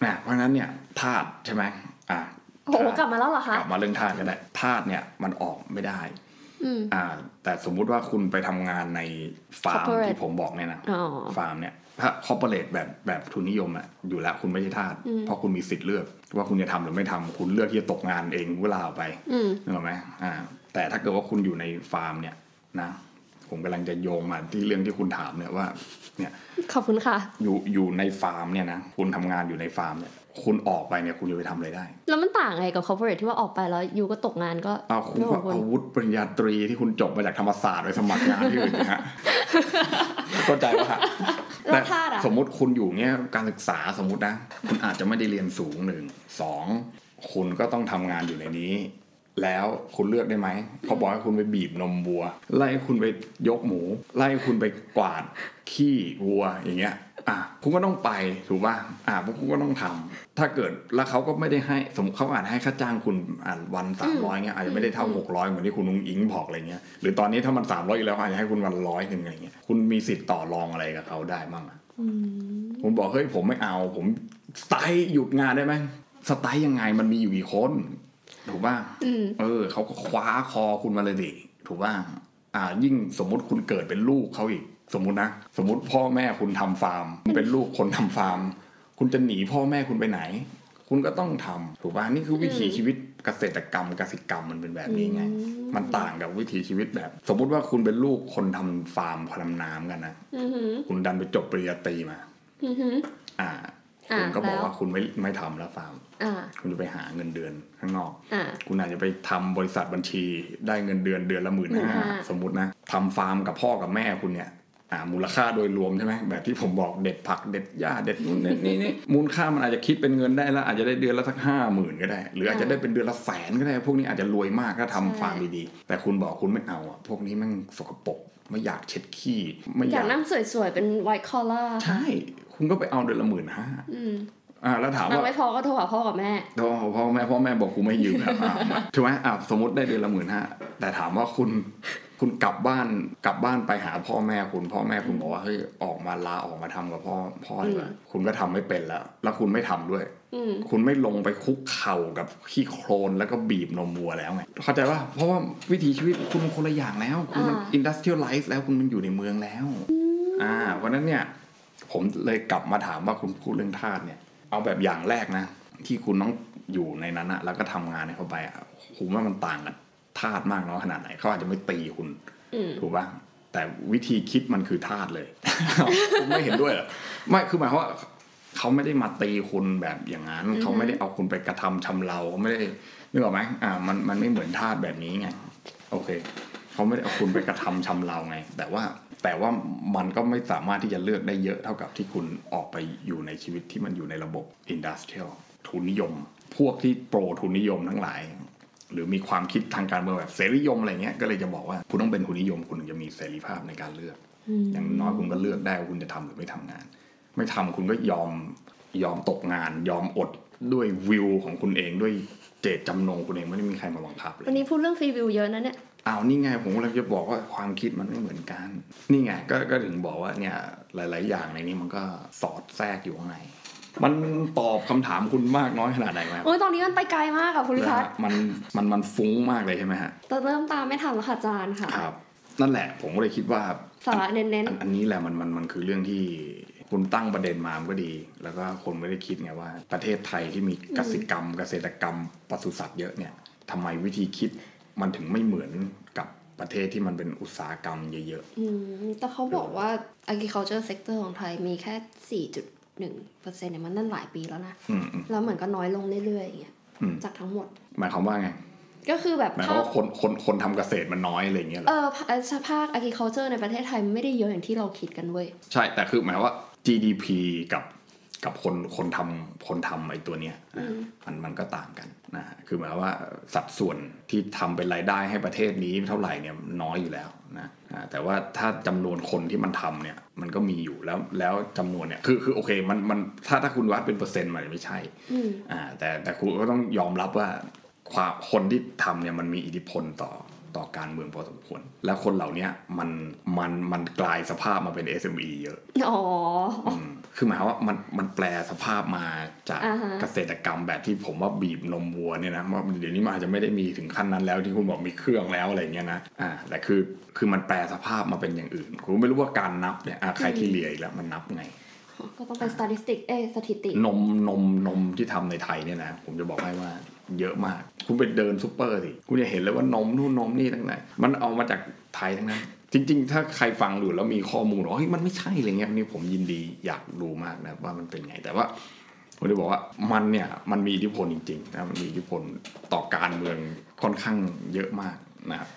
[SPEAKER 1] นะเพราะฉะนั้นเนี่ยธาตุใช่ไหมอะ
[SPEAKER 2] โอ้โหกลับมาแล้วเหรอคะ
[SPEAKER 1] กลับมาเรื่องธาตุกันแหละธาตุเนี่ยมันออกไม่ได้
[SPEAKER 2] อืม
[SPEAKER 1] อ่า แต่สมมุติว่าคุณไปทำงานในฟาร์ม
[SPEAKER 2] Corporate
[SPEAKER 1] ที่ผมบอกเนี่ยนะ
[SPEAKER 2] อ๋อ
[SPEAKER 1] ฟาร์มเนี่ยถ้าคอร์ปอเรทแบบแบบทุนนิยมอะอยู่แล้วคุณไม่ใช่ทาสเพราะคุณมีสิทธิ์เลือก ว่าคุณจะทำหรือไม่ทำคุณเลือกที่จะตกงานเองเวลาออกไป
[SPEAKER 2] อืม
[SPEAKER 1] นึกออกไหมอ่า แต่ถ้าเกิดว่าคุณอยู่ในฟาร์มเนี่ยนะ ผมกำลังจะโยงมาที่เรื่องที่คุณถามเนี่ยว่า เนี่ย
[SPEAKER 2] ขอบคุณค่ะ
[SPEAKER 1] อยู่อยู่ในฟาร์มเนี่ยนะคุณทำงานอยู่ในฟาร์มเนี่ยคุณออกไปเนี่ยคุณจะไปทำอะไรได้
[SPEAKER 2] แล้วมันต่างไงกับ corporate ที่ว่าออกไปแล้วยูก็ตกงานก็
[SPEAKER 1] เอาคุณ
[SPEAKER 2] เรื่องข
[SPEAKER 1] ก็
[SPEAKER 2] องคุณ
[SPEAKER 1] อาวุธปริญญาตรีที่คุณจบมาจากธรรมศาสตร์ไปสมัครงานที่อื่นนะฮะเข้าใจป่ะฮะ
[SPEAKER 2] แล้วธาตุอะ
[SPEAKER 1] สมมติคุณอยู่เนี่ยการศึกษาสมมตินะ คุณอาจจะไม่ได้เรียนสูงหนึ่งสองคุณก็ต้องทำงานอยู่ในนี้ แล้วคุณเลือกได้ไหมเขาบอกให้คุณไปบีบนมวัว ไล่คุณไปยกหมู ไล่คุณไปกวาดขี้วัวอย่างเงี้ยอะคุณก็ต้องไปถูกป่ะอะพวกคุณก็ต้องทำถ้าเกิดแล้วเขาก็ไม่ได้ให้สมมติเขาอาจให้ค่าจ้างคุณอ่านวันสามร้อยเงี้ยอาจจะไม่ได้เท่าหกร้อยเหมือนที่คุณนุ้งอิงบอกอะไรเงี้ยหรือตอนนี้ถ้ามันสามร้อยอยู่แล้วอาจจะให้คุณวันร้อยหนึ่งอะไรเงี้ยคุณมีสิทธิ์ต่อรองอะไรกับเขาได้มั่งอะผมบอกเฮ้ยผมไม่เอา ผมสไตล์หยุดงานได้ไหมสไตล์ยังไงมันมีอยู่กี่คน ถูกป่ะ
[SPEAKER 2] อืม
[SPEAKER 1] เออเขาก็คว้าคอคุณมาเลยดิถูกป่ะอ่า ยิ่งสมมุติคุณเกิดเป็นลูกเขาอีก สมมุตินะสมมุติพ่อแม่คุณทำฟาร์มคุณเป็นลูกคนทำฟาร์ม คุณจะหนีพ่อแม่คุณไปไหน คุณก็ต้องทำถูกป่ะนี่คือวิถีชีวิตเกษตรกรรมกสิกรรมมันเป็นแบบนี้ไง มันต่างกับวิถีชีวิตแบบ สมมุติว่าคุณเป็นลูกคนทำฟาร์มพลำน้ำกันนะ
[SPEAKER 2] อือหือ
[SPEAKER 1] คุณดันไปจบปริญญาตรีมา
[SPEAKER 2] อือหือ
[SPEAKER 1] อ่า
[SPEAKER 2] อ่า
[SPEAKER 1] คุณก็บอก
[SPEAKER 2] แล้ว
[SPEAKER 1] ว่าคุณไม่ไม่ทำแล้วฟาร์ม
[SPEAKER 2] อ่า
[SPEAKER 1] คุณจะไปหาเงินเดือนข้างนอก
[SPEAKER 2] อ่า
[SPEAKER 1] คุณอาจจะไปทำบริษัทบัญชีได้เงินเดือนเดือนละหมื่นห้า
[SPEAKER 2] 15,000
[SPEAKER 1] สมมตินะทำฟาร์มกับพ่อกับแม่คุณเนี่ยอ่ามูลค่าโดยรวมใช่ไหมแบบที่ผมบอกเด็ดผักเด็ดหญ้าเด็ดนู่นเด็ดนี่นี่มูลค่ามันอาจจะคิดเป็นเงินได้แล้วอาจจะได้เดือนละสักห้าหมื่นก็ได้ หรืออาจจะได้เป็นเดือนละแสนก็ได้ พวกนี้อาจจะรวยมากถ้าทำฟาร์มดีๆแต่คุณบอกคุณไม่เอาอะพวกนี้แมันสกปรกไม่อยากเช็ดขี้ไม่อ
[SPEAKER 2] อาย
[SPEAKER 1] ยากก
[SPEAKER 2] นั่งสวยๆ เป็น white collar
[SPEAKER 1] ใช่ คุณก็ไปเอาเดือนละหมื่นห้า
[SPEAKER 2] อืม
[SPEAKER 1] อ่าแล้วถาม
[SPEAKER 2] นั่ง
[SPEAKER 1] ว่า
[SPEAKER 2] ไม่พอก็โทรหาพ่อกับแม่
[SPEAKER 1] พ่อพ่อแม่พ่อแม่บอกกูไม่ยืมแล้วอะถูกไหมอะสมมติได้เดือนละหมื่นห้าแต่ถามว่าคุณคุณกลับบ้านกลับบ้านไปหาพ่อแม่คุณพ่อแม่คุณบอกว่าเฮ้ยออกมาลาออกมาทำกับพ่อพ่อดีกว่าคุณก็ทำไม่เป็นแล้ว แล้วคุณไม่ทำด้วย
[SPEAKER 2] อืม
[SPEAKER 1] คุณไม่ลงไปคุกเข่ากับขี้โคลนแล้วก็บีบนมวัวแล้วไงเข้าใจว่าเพราะว่าวิถีชีวิตคุณมันคนละอย่างแล้ว คุณมัน
[SPEAKER 2] อ่า
[SPEAKER 1] industrialize แล้วคุณมันอยู่ในเมืองแล้ว อ่าเพราะฉะนั้นเนี่ย ผมเลยกลับมาถามว่าคุณพูดเรื่องทาสเนี่ย เอาแบบอย่างแรกนะ ที่คุณต้องอยู่ในนั้นอะแล้วก็ทำงานให้เขาไปอะผมว่ามันต่างกันทาสมากน้อยขนาดไหนเขาอาจจะไม่ตีคุณ
[SPEAKER 2] อืม
[SPEAKER 1] ถูกป่ะแต่วิธีคิดมันคือทาสเลยคุณไม่เห็นด้วยเหรอไม่คือหมายความว่าเขาไม่ได้มาตีคุณแบบอย่างนั้น เขาไม่ได้เอาคุณไปกระทำชำเราเขาไม่ได้นึกออกไหมอ่ามันมันไม่เหมือนทาสแบบนี้ไงโอเค เขาไม่ได้เอาคุณไปกระทำชำเราไง แต่ว่าแต่ว่ามันก็ไม่สามารถที่จะเลือกได้เยอะเท่ากับที่คุณออกไปอยู่ในชีวิตที่มันอยู่ในระบบอินดัสเทรียลทุนนิยม พวกที่โปรทุนนิยมทั้งหลาย หรือมีความคิดทางการเมืองแบบเสรีนิยมอะไรเงี้ยก็เลยจะบอกว่าคุณต้องเป็นทุนนิยม คุณถึงจะมีเสรีภาพในการเลือก อย่างน้อยคุณก็เลือกได้ว่าคุณจะทำหรือไม่ทำงาน ไม่ทำคุณก็ยอมยอมตกงาน ยอมอดด้วยวิวของคุณเองด้วยเจตจำนงคุณเองไม่ได้มีใครมาบังคับเล
[SPEAKER 2] วัน
[SPEAKER 1] ย
[SPEAKER 2] นี้พูดเรื่องฟรีวิวเยอะนะเนี่ย
[SPEAKER 1] อ้าวนี่ไงผมกำลังจะบอกว่าความคิดมันไม่เหมือนกัน นี่ไงก็ก็ถึงบอกว่าเนี่ยหลาย ๆ อย่างในนี้มันก็สอดแทรกอยู่ข้างในมันตอบคำถามคุณมากน้อยขนาดไหนไหม
[SPEAKER 2] โอ้ยตอนนี้มันไปไกลมากค่ะคุณลิพัฒน์
[SPEAKER 1] มันมันมันฟุ้งมากเลยใช่ไหมฮะ
[SPEAKER 2] แต่เริ่มตามไม่ทันแล้วค่ะอาจารย์ค่ะ
[SPEAKER 1] ครับ นั่นแหละผมก็เลยคิดว่า
[SPEAKER 2] สาระเน้น
[SPEAKER 1] อันอันนี้แหละมันมันมันคือเรื่องที่คุณตั้งประเด็นมามันก็ดี แล้วก็คนไม่ได้คิดไงว่า ประเทศไทยที่มีกสิกรรม เกษตรกรรมปศุสัตว์เยอะเนี่ยทำไมวิธีคิด มันถึงไม่เหมือนกับประเทศที่มันเป็นอุตสาหกรรมเยอะ
[SPEAKER 2] ๆอืมแต่เขาบอกว่า agriculture sector ของไทยมีแค่ 4.1เปอร์เซ็นต์เนี่ยมันนั่นหลายปีแล้วนะ
[SPEAKER 1] ๆอืมอืม
[SPEAKER 2] แล้วเหมือนก็น้อยลงเรื่อยๆอย่างเงี้ย
[SPEAKER 1] อืม
[SPEAKER 2] จากทั้งหมด
[SPEAKER 1] หมายความว่าไง
[SPEAKER 2] ก็คือแบบ
[SPEAKER 1] หมายความ
[SPEAKER 2] ภาค
[SPEAKER 1] ว่าคนคนคนทำเกษตรมันน้อยอะไรอย่างเงี้ยเหร
[SPEAKER 2] เอ
[SPEAKER 1] อ
[SPEAKER 2] อภาสภาค agriculture ในประเทศไทยไม่ได้เยอะอย่างที่เราคิดกันเว้ย
[SPEAKER 1] ใช่ แต่คือหมายว่า GDP กับ กับคนคนทำคนทำไอ้ตัวเนี้ยนะมันมันก็ต่างกันนะคือหมายว่าสัดส่วนที่ทำเป็นรายได้ให้ประเทศนี้เท่าไหร่เนี่ยน้อยอยู่แล้วนะอ่าแต่ว่าถ้าจำนวนคนที่มันทำเนี่ยมันก็มีอยู่แล้วแล้วจำนวนเนี่ยคือคือโอเคมันมันถ้าถ้าคุณวัดเป็นเปอร์เซ็นต์มันไม่ใช่
[SPEAKER 2] อืม
[SPEAKER 1] อ่าแต่แต่คุณก็ต้องยอมรับว่าความคนที่ทำเนี่ยมันมีอิทธิพลต่อต่อการเมืองพอสมควร แล้วคนเหล่าเนี้ยมันมันมันกลายสภาพมาเป็น SME เยอะ
[SPEAKER 2] อ๋อ
[SPEAKER 1] อืม คือหมายความว่ามันมันแปลสภาพมาจาก
[SPEAKER 2] อ่าฮะ
[SPEAKER 1] เกษตรกรรมแบบที่ผมว่าบีบนมวัวเนี่ยนะว่าเดี๋ยวนี้มันอาจจะไม่ได้มีถึงขั้นนั้นแล้วที่คุณบอกมีเครื่องแล้วอะไรเงี้ยนะอ่าแต่คือคือมันแปลสภาพมาเป็นอย่างอื่นคุณไม่รู้ว่าการนับเนี่ยอ่าใครที่เรียอีกแล้วมันนับไง
[SPEAKER 2] ก็ต้องเป็น statistic เอ้ยสถิติ
[SPEAKER 1] นมนมนมที่ทำในไทยเนี่ยนะผมจะบอกให้ว่าเยอะมาก คุณไปเดินซูเปอร์สิคุณจะเห็นเลยว่านมนู่นนมนี่ทั้งนั้นมันเอามาจากไทยทั้งนั้น จริง ๆ ถ้าใครฟังดูแล้วมีข้อมูลว่าเฮ้ยมันไม่ใช่อะไรเงี้ยนี่ผมยินดีอยากรู้มากนะว่ามันเป็นไงแต่ว่าผมจะบอกว่ามันเนี่ยมันมีอิทธิพลจริงๆนะมันมีอิทธิพลต่อการเมืองค่อนข้างเยอะมากนะครับ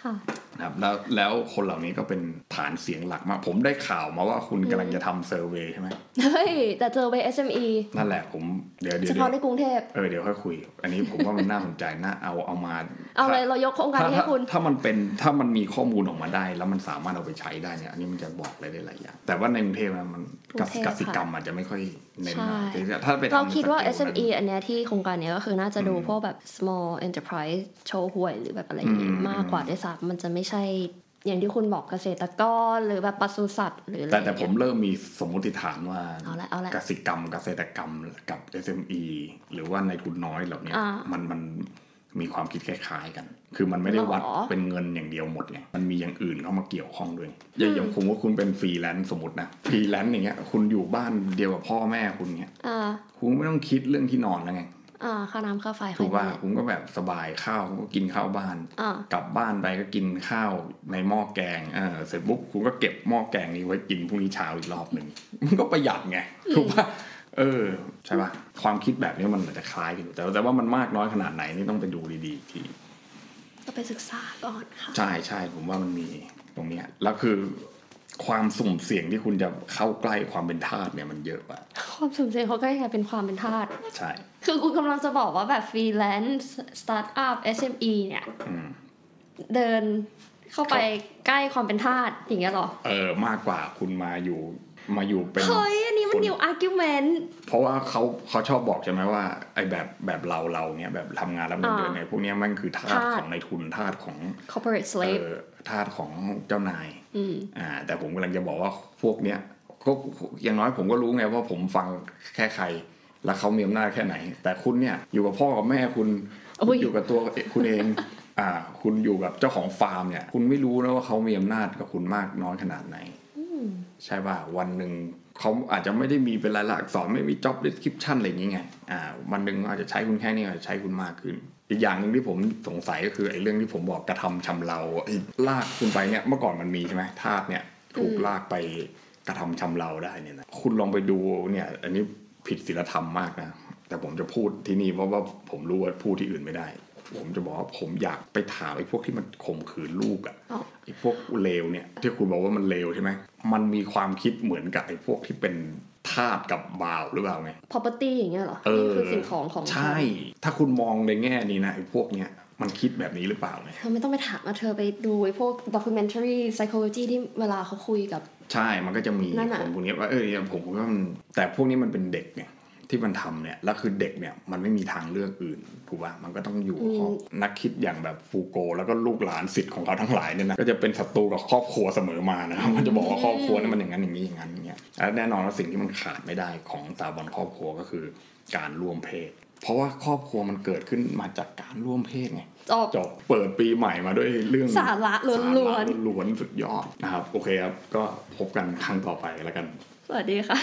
[SPEAKER 2] ค่ะ
[SPEAKER 1] นะครับแล้วแล้วคนเหล่านี้ก็เป็นฐานเสียงหลักมาก ผมได้ข่าวมาว่าคุณกำลังจะทำ survey ใช่ไหม
[SPEAKER 2] เฮ้ย แต่เจอไป SME
[SPEAKER 1] นั่นแหละผมเดี๋ยวเดี๋
[SPEAKER 2] เฉพาะในกรุงเทพ
[SPEAKER 1] เออเดี๋ยวค่อยคุย อันนี้ผมว่ามันน่าสนใจนะเอาเอามา
[SPEAKER 2] เอาเลยเรายกโครงการ
[SPEAKER 1] ถ้า
[SPEAKER 2] นี้ให้คุณ
[SPEAKER 1] ถ้าถ้ามันเป็นถ้ามันมีข้อมูลออกมาได้ แล้วมันสามารถเอาไปใช้ได้เนี่ยอันนี้มันจะบอกอะไรได้หลายอย่างแต่ว่าในกรุงเทพนะมัน
[SPEAKER 2] กรุงเทพ
[SPEAKER 1] กสิกรรมอาจจะไม่ค่อยเน้น
[SPEAKER 2] ใช่
[SPEAKER 1] นะถ้าไปทำ
[SPEAKER 2] เราคิดว่า
[SPEAKER 1] สเกลนั้น
[SPEAKER 2] SME อันเนี้ยที่โครงการเนี้ยก็คือน่าจะดูพวกแบบ small enterprise โชห่วยหรือแบบอะไรอย่างงี้
[SPEAKER 1] อืม
[SPEAKER 2] มากกว่าด้วยซ้ำมันจะไม่ใช่อย่างที่คุณบอกเกษตรกรหรือแบบปศุสัตว์หรืออะไร
[SPEAKER 1] แต่แต่ผม
[SPEAKER 2] อย่างเงี้ย
[SPEAKER 1] เริ่มมีสมมติฐานว่า
[SPEAKER 2] เอาละเอาละ
[SPEAKER 1] กสิกรรมเกษตรกรรมกับ SME หรือว่านายทุนน้อยเหล่านี้
[SPEAKER 2] อ่า
[SPEAKER 1] มันมันมีความคิดคล้ายๆกัน คือมันไม่ได้วัด
[SPEAKER 2] ออก
[SPEAKER 1] เป็นเงินอย่างเดียวหมดไง มันมีอย่างอื่นเข้ามาเกี่ยวข้องด้วยอย่างอย่างผมว่าคุณเป็นฟรีแลนซ์สมมตินะ ฟรีแลนซ์อย่างเงี้ย คุณอยู่บ้านเดียวกับพ่อแม่คุณเงี้ย
[SPEAKER 2] อ่า
[SPEAKER 1] คุณไม่ต้องคิดเรื่องที่นอนแล้วไง
[SPEAKER 2] อ่าค่าน้ำค่าไฟ
[SPEAKER 1] ถูกป่ะ
[SPEAKER 2] ค่า
[SPEAKER 1] คุณก็แบบสบายข้าวก็กินข้าวบ้าน
[SPEAKER 2] อ่า
[SPEAKER 1] กลับบ้านไปก็กินข้าวในหม้อแกงเออเสร็จปุ๊บคุณก็เก็บหม้อแกงนี้ไว้กินพรุ่งนี้เช้าอีกรอบหนึ่งมันก็ประหยัดไงถูกป่ะเออใช่ป่ะความคิดแบบนี้มันอาจจะคล้ายกันอยู่แต่แต่ว่ามันมากน้อยขนาดไหนนี่ต้องไปดูดีๆอีกที
[SPEAKER 2] ก็ไปศึกษาก่อนค่ะ
[SPEAKER 1] ใช่ใช่ผมว่ามันมีตรงเนี้ยแล้วคือ ความสุ่มเสี่ยงที่คุณจะเข้าใกล้ความเป็นทาสเนี่ยมันเยอะกว่า
[SPEAKER 2] ความสุ่มเสี่ยงเขาใกล้จะเป็นความเป็นทาส
[SPEAKER 1] ใช่
[SPEAKER 2] คือคุณกำลังจะบอกว่าแบบฟรีแลนซ์สตาร์ทอัพ SME เนี่ย
[SPEAKER 1] อืม
[SPEAKER 2] เดินเข้าไปใกล้ความเป็นทาสอย่างเงี้ยเหรอ
[SPEAKER 1] เออมากกว่าคุณมาอยู่มาอยู่เป็น
[SPEAKER 2] เฮ้ยอันนี้มัน
[SPEAKER 1] คื
[SPEAKER 2] อ new argumentเพ
[SPEAKER 1] ราะว่าเขาเขาชอบบอกใช่ไหมว่าไอ้แบบแบบเราเราเนี้ยแบบทำงานรับเงินเดือน
[SPEAKER 2] อ่า
[SPEAKER 1] เนี่ยพวกเนี้ยมันคือทาส
[SPEAKER 2] ทาส
[SPEAKER 1] ของนายทุนทาสของ
[SPEAKER 2] corporate
[SPEAKER 1] เอ
[SPEAKER 2] slave
[SPEAKER 1] อทาสของเจ้านาย
[SPEAKER 2] อืม
[SPEAKER 1] อ่า แต่ผมกำลังจะบอกว่าพวกเนี้ยก็อย่างน้อยผมก็รู้ไงว่าผมฟังแค่ใคร แล้วเขามีอำนาจแค่ไหน แต่คุณเนี่ยอยู่กับพ่อกับแม่คุณ
[SPEAKER 2] โอ้ย
[SPEAKER 1] คุณอยู่กับตัวคุณเองอ่า คุณอยู่กับเจ้าของฟาร์มเนี่ย คุณไม่รู้นะว่าเขามีอำนาจกับคุณมากน้อยขนาดไหนใช่ป่ะวันหนึ่งเขาอาจจะไม่ได้มีเป็นรายลักษณ์อักษรไม่มี job description อะไรอย่างเงี้ยอ่า วันหนึ่งอาจจะใช้คุณแค่นี้อาจจะใช้คุณมากขึ้น อีกอย่างหนึ่งที่ผมสงสัยก็คือไอ้เรื่องที่ผมบอกกระทำชำเราไอ้ลากคุณไปเนี่ยเมื่อก่อนมันมีใช่ไหมทาสเนี่ยถูกลากไปกระทำชำเราได้เนี่ยนะคุณลองไปดูเนี่ย อันนี้ผิดศีลธรรมมากนะ แต่ผมจะพูดที่นี่เพราะว่าผมรู้ว่าพูดที่อื่นไม่ได้ ผมจะบอกว่าผมอยากไปถามไอ้พวกที่มันข่มขืนลูกอะ
[SPEAKER 2] อ๋อ
[SPEAKER 1] ไอ้พวกเลวเนี่ยที่คุณบอกว่ามันเลวใช่ไหมมันมีความคิดเหมือนกับไอ้พวกที่เป็น ทาสกับบ่าวหรือเปล่าไง
[SPEAKER 2] property อย่างเงี้ยเหรอ
[SPEAKER 1] เอ
[SPEAKER 2] นี่
[SPEAKER 1] อ
[SPEAKER 2] คือสิ่งของของ
[SPEAKER 1] ใช่ ถ้าคุณมองในแง่นี้นะไอ้พวกเนี้ยมันคิดแบบนี้หรือเปล่าไง
[SPEAKER 2] เธอไม่ต้องไปถามมาเธอไปดูไอ้พวก documentary psychology ที่เวลาเขาคุยกับ
[SPEAKER 1] ใช่มันก็จะมี
[SPEAKER 2] นั่นน่ะ
[SPEAKER 1] คนพวกนี้ว่าเออผมก็มันแต่พวกนี้มันเป็นเด็กไง ที่มันทำเนี่ยแล้วคือเด็กเนี่ยมันไม่มีทางเลือกอื่นถูกป่ะมันก็ต้องอยู่ครอบนักคิดอย่างแบบฟูโก แล้วก็ลูกหลานสิทธิ์ของเขาทั้งหลายเนี่ยนะก็จะเป็นศัตรูกับครอบครัวเสมอมานะครับมันจะบอกว่าครอบครัวเนี่ยมันอย่างนั้นอย่างนี้อย่างนั้นอย่างเงี้ยและแน่นอนว่าสิ่งที่มันขาดไม่ได้ของสถาบันครอบครัวก็คือการร่วมเพศ เพราะว่าครอบครัวมันเกิดขึ้นมาจากการร่วมเพศไง
[SPEAKER 2] จบ
[SPEAKER 1] จบเปิดปีใหม่มาด้วยเรื่อง
[SPEAKER 2] สาระล้วนๆ
[SPEAKER 1] สาระล้วนๆสุดยอดนะครับ โอเคครับ ก็พบกันครั้งต่อไปแล้วกัน
[SPEAKER 2] สวัสดีค่ะ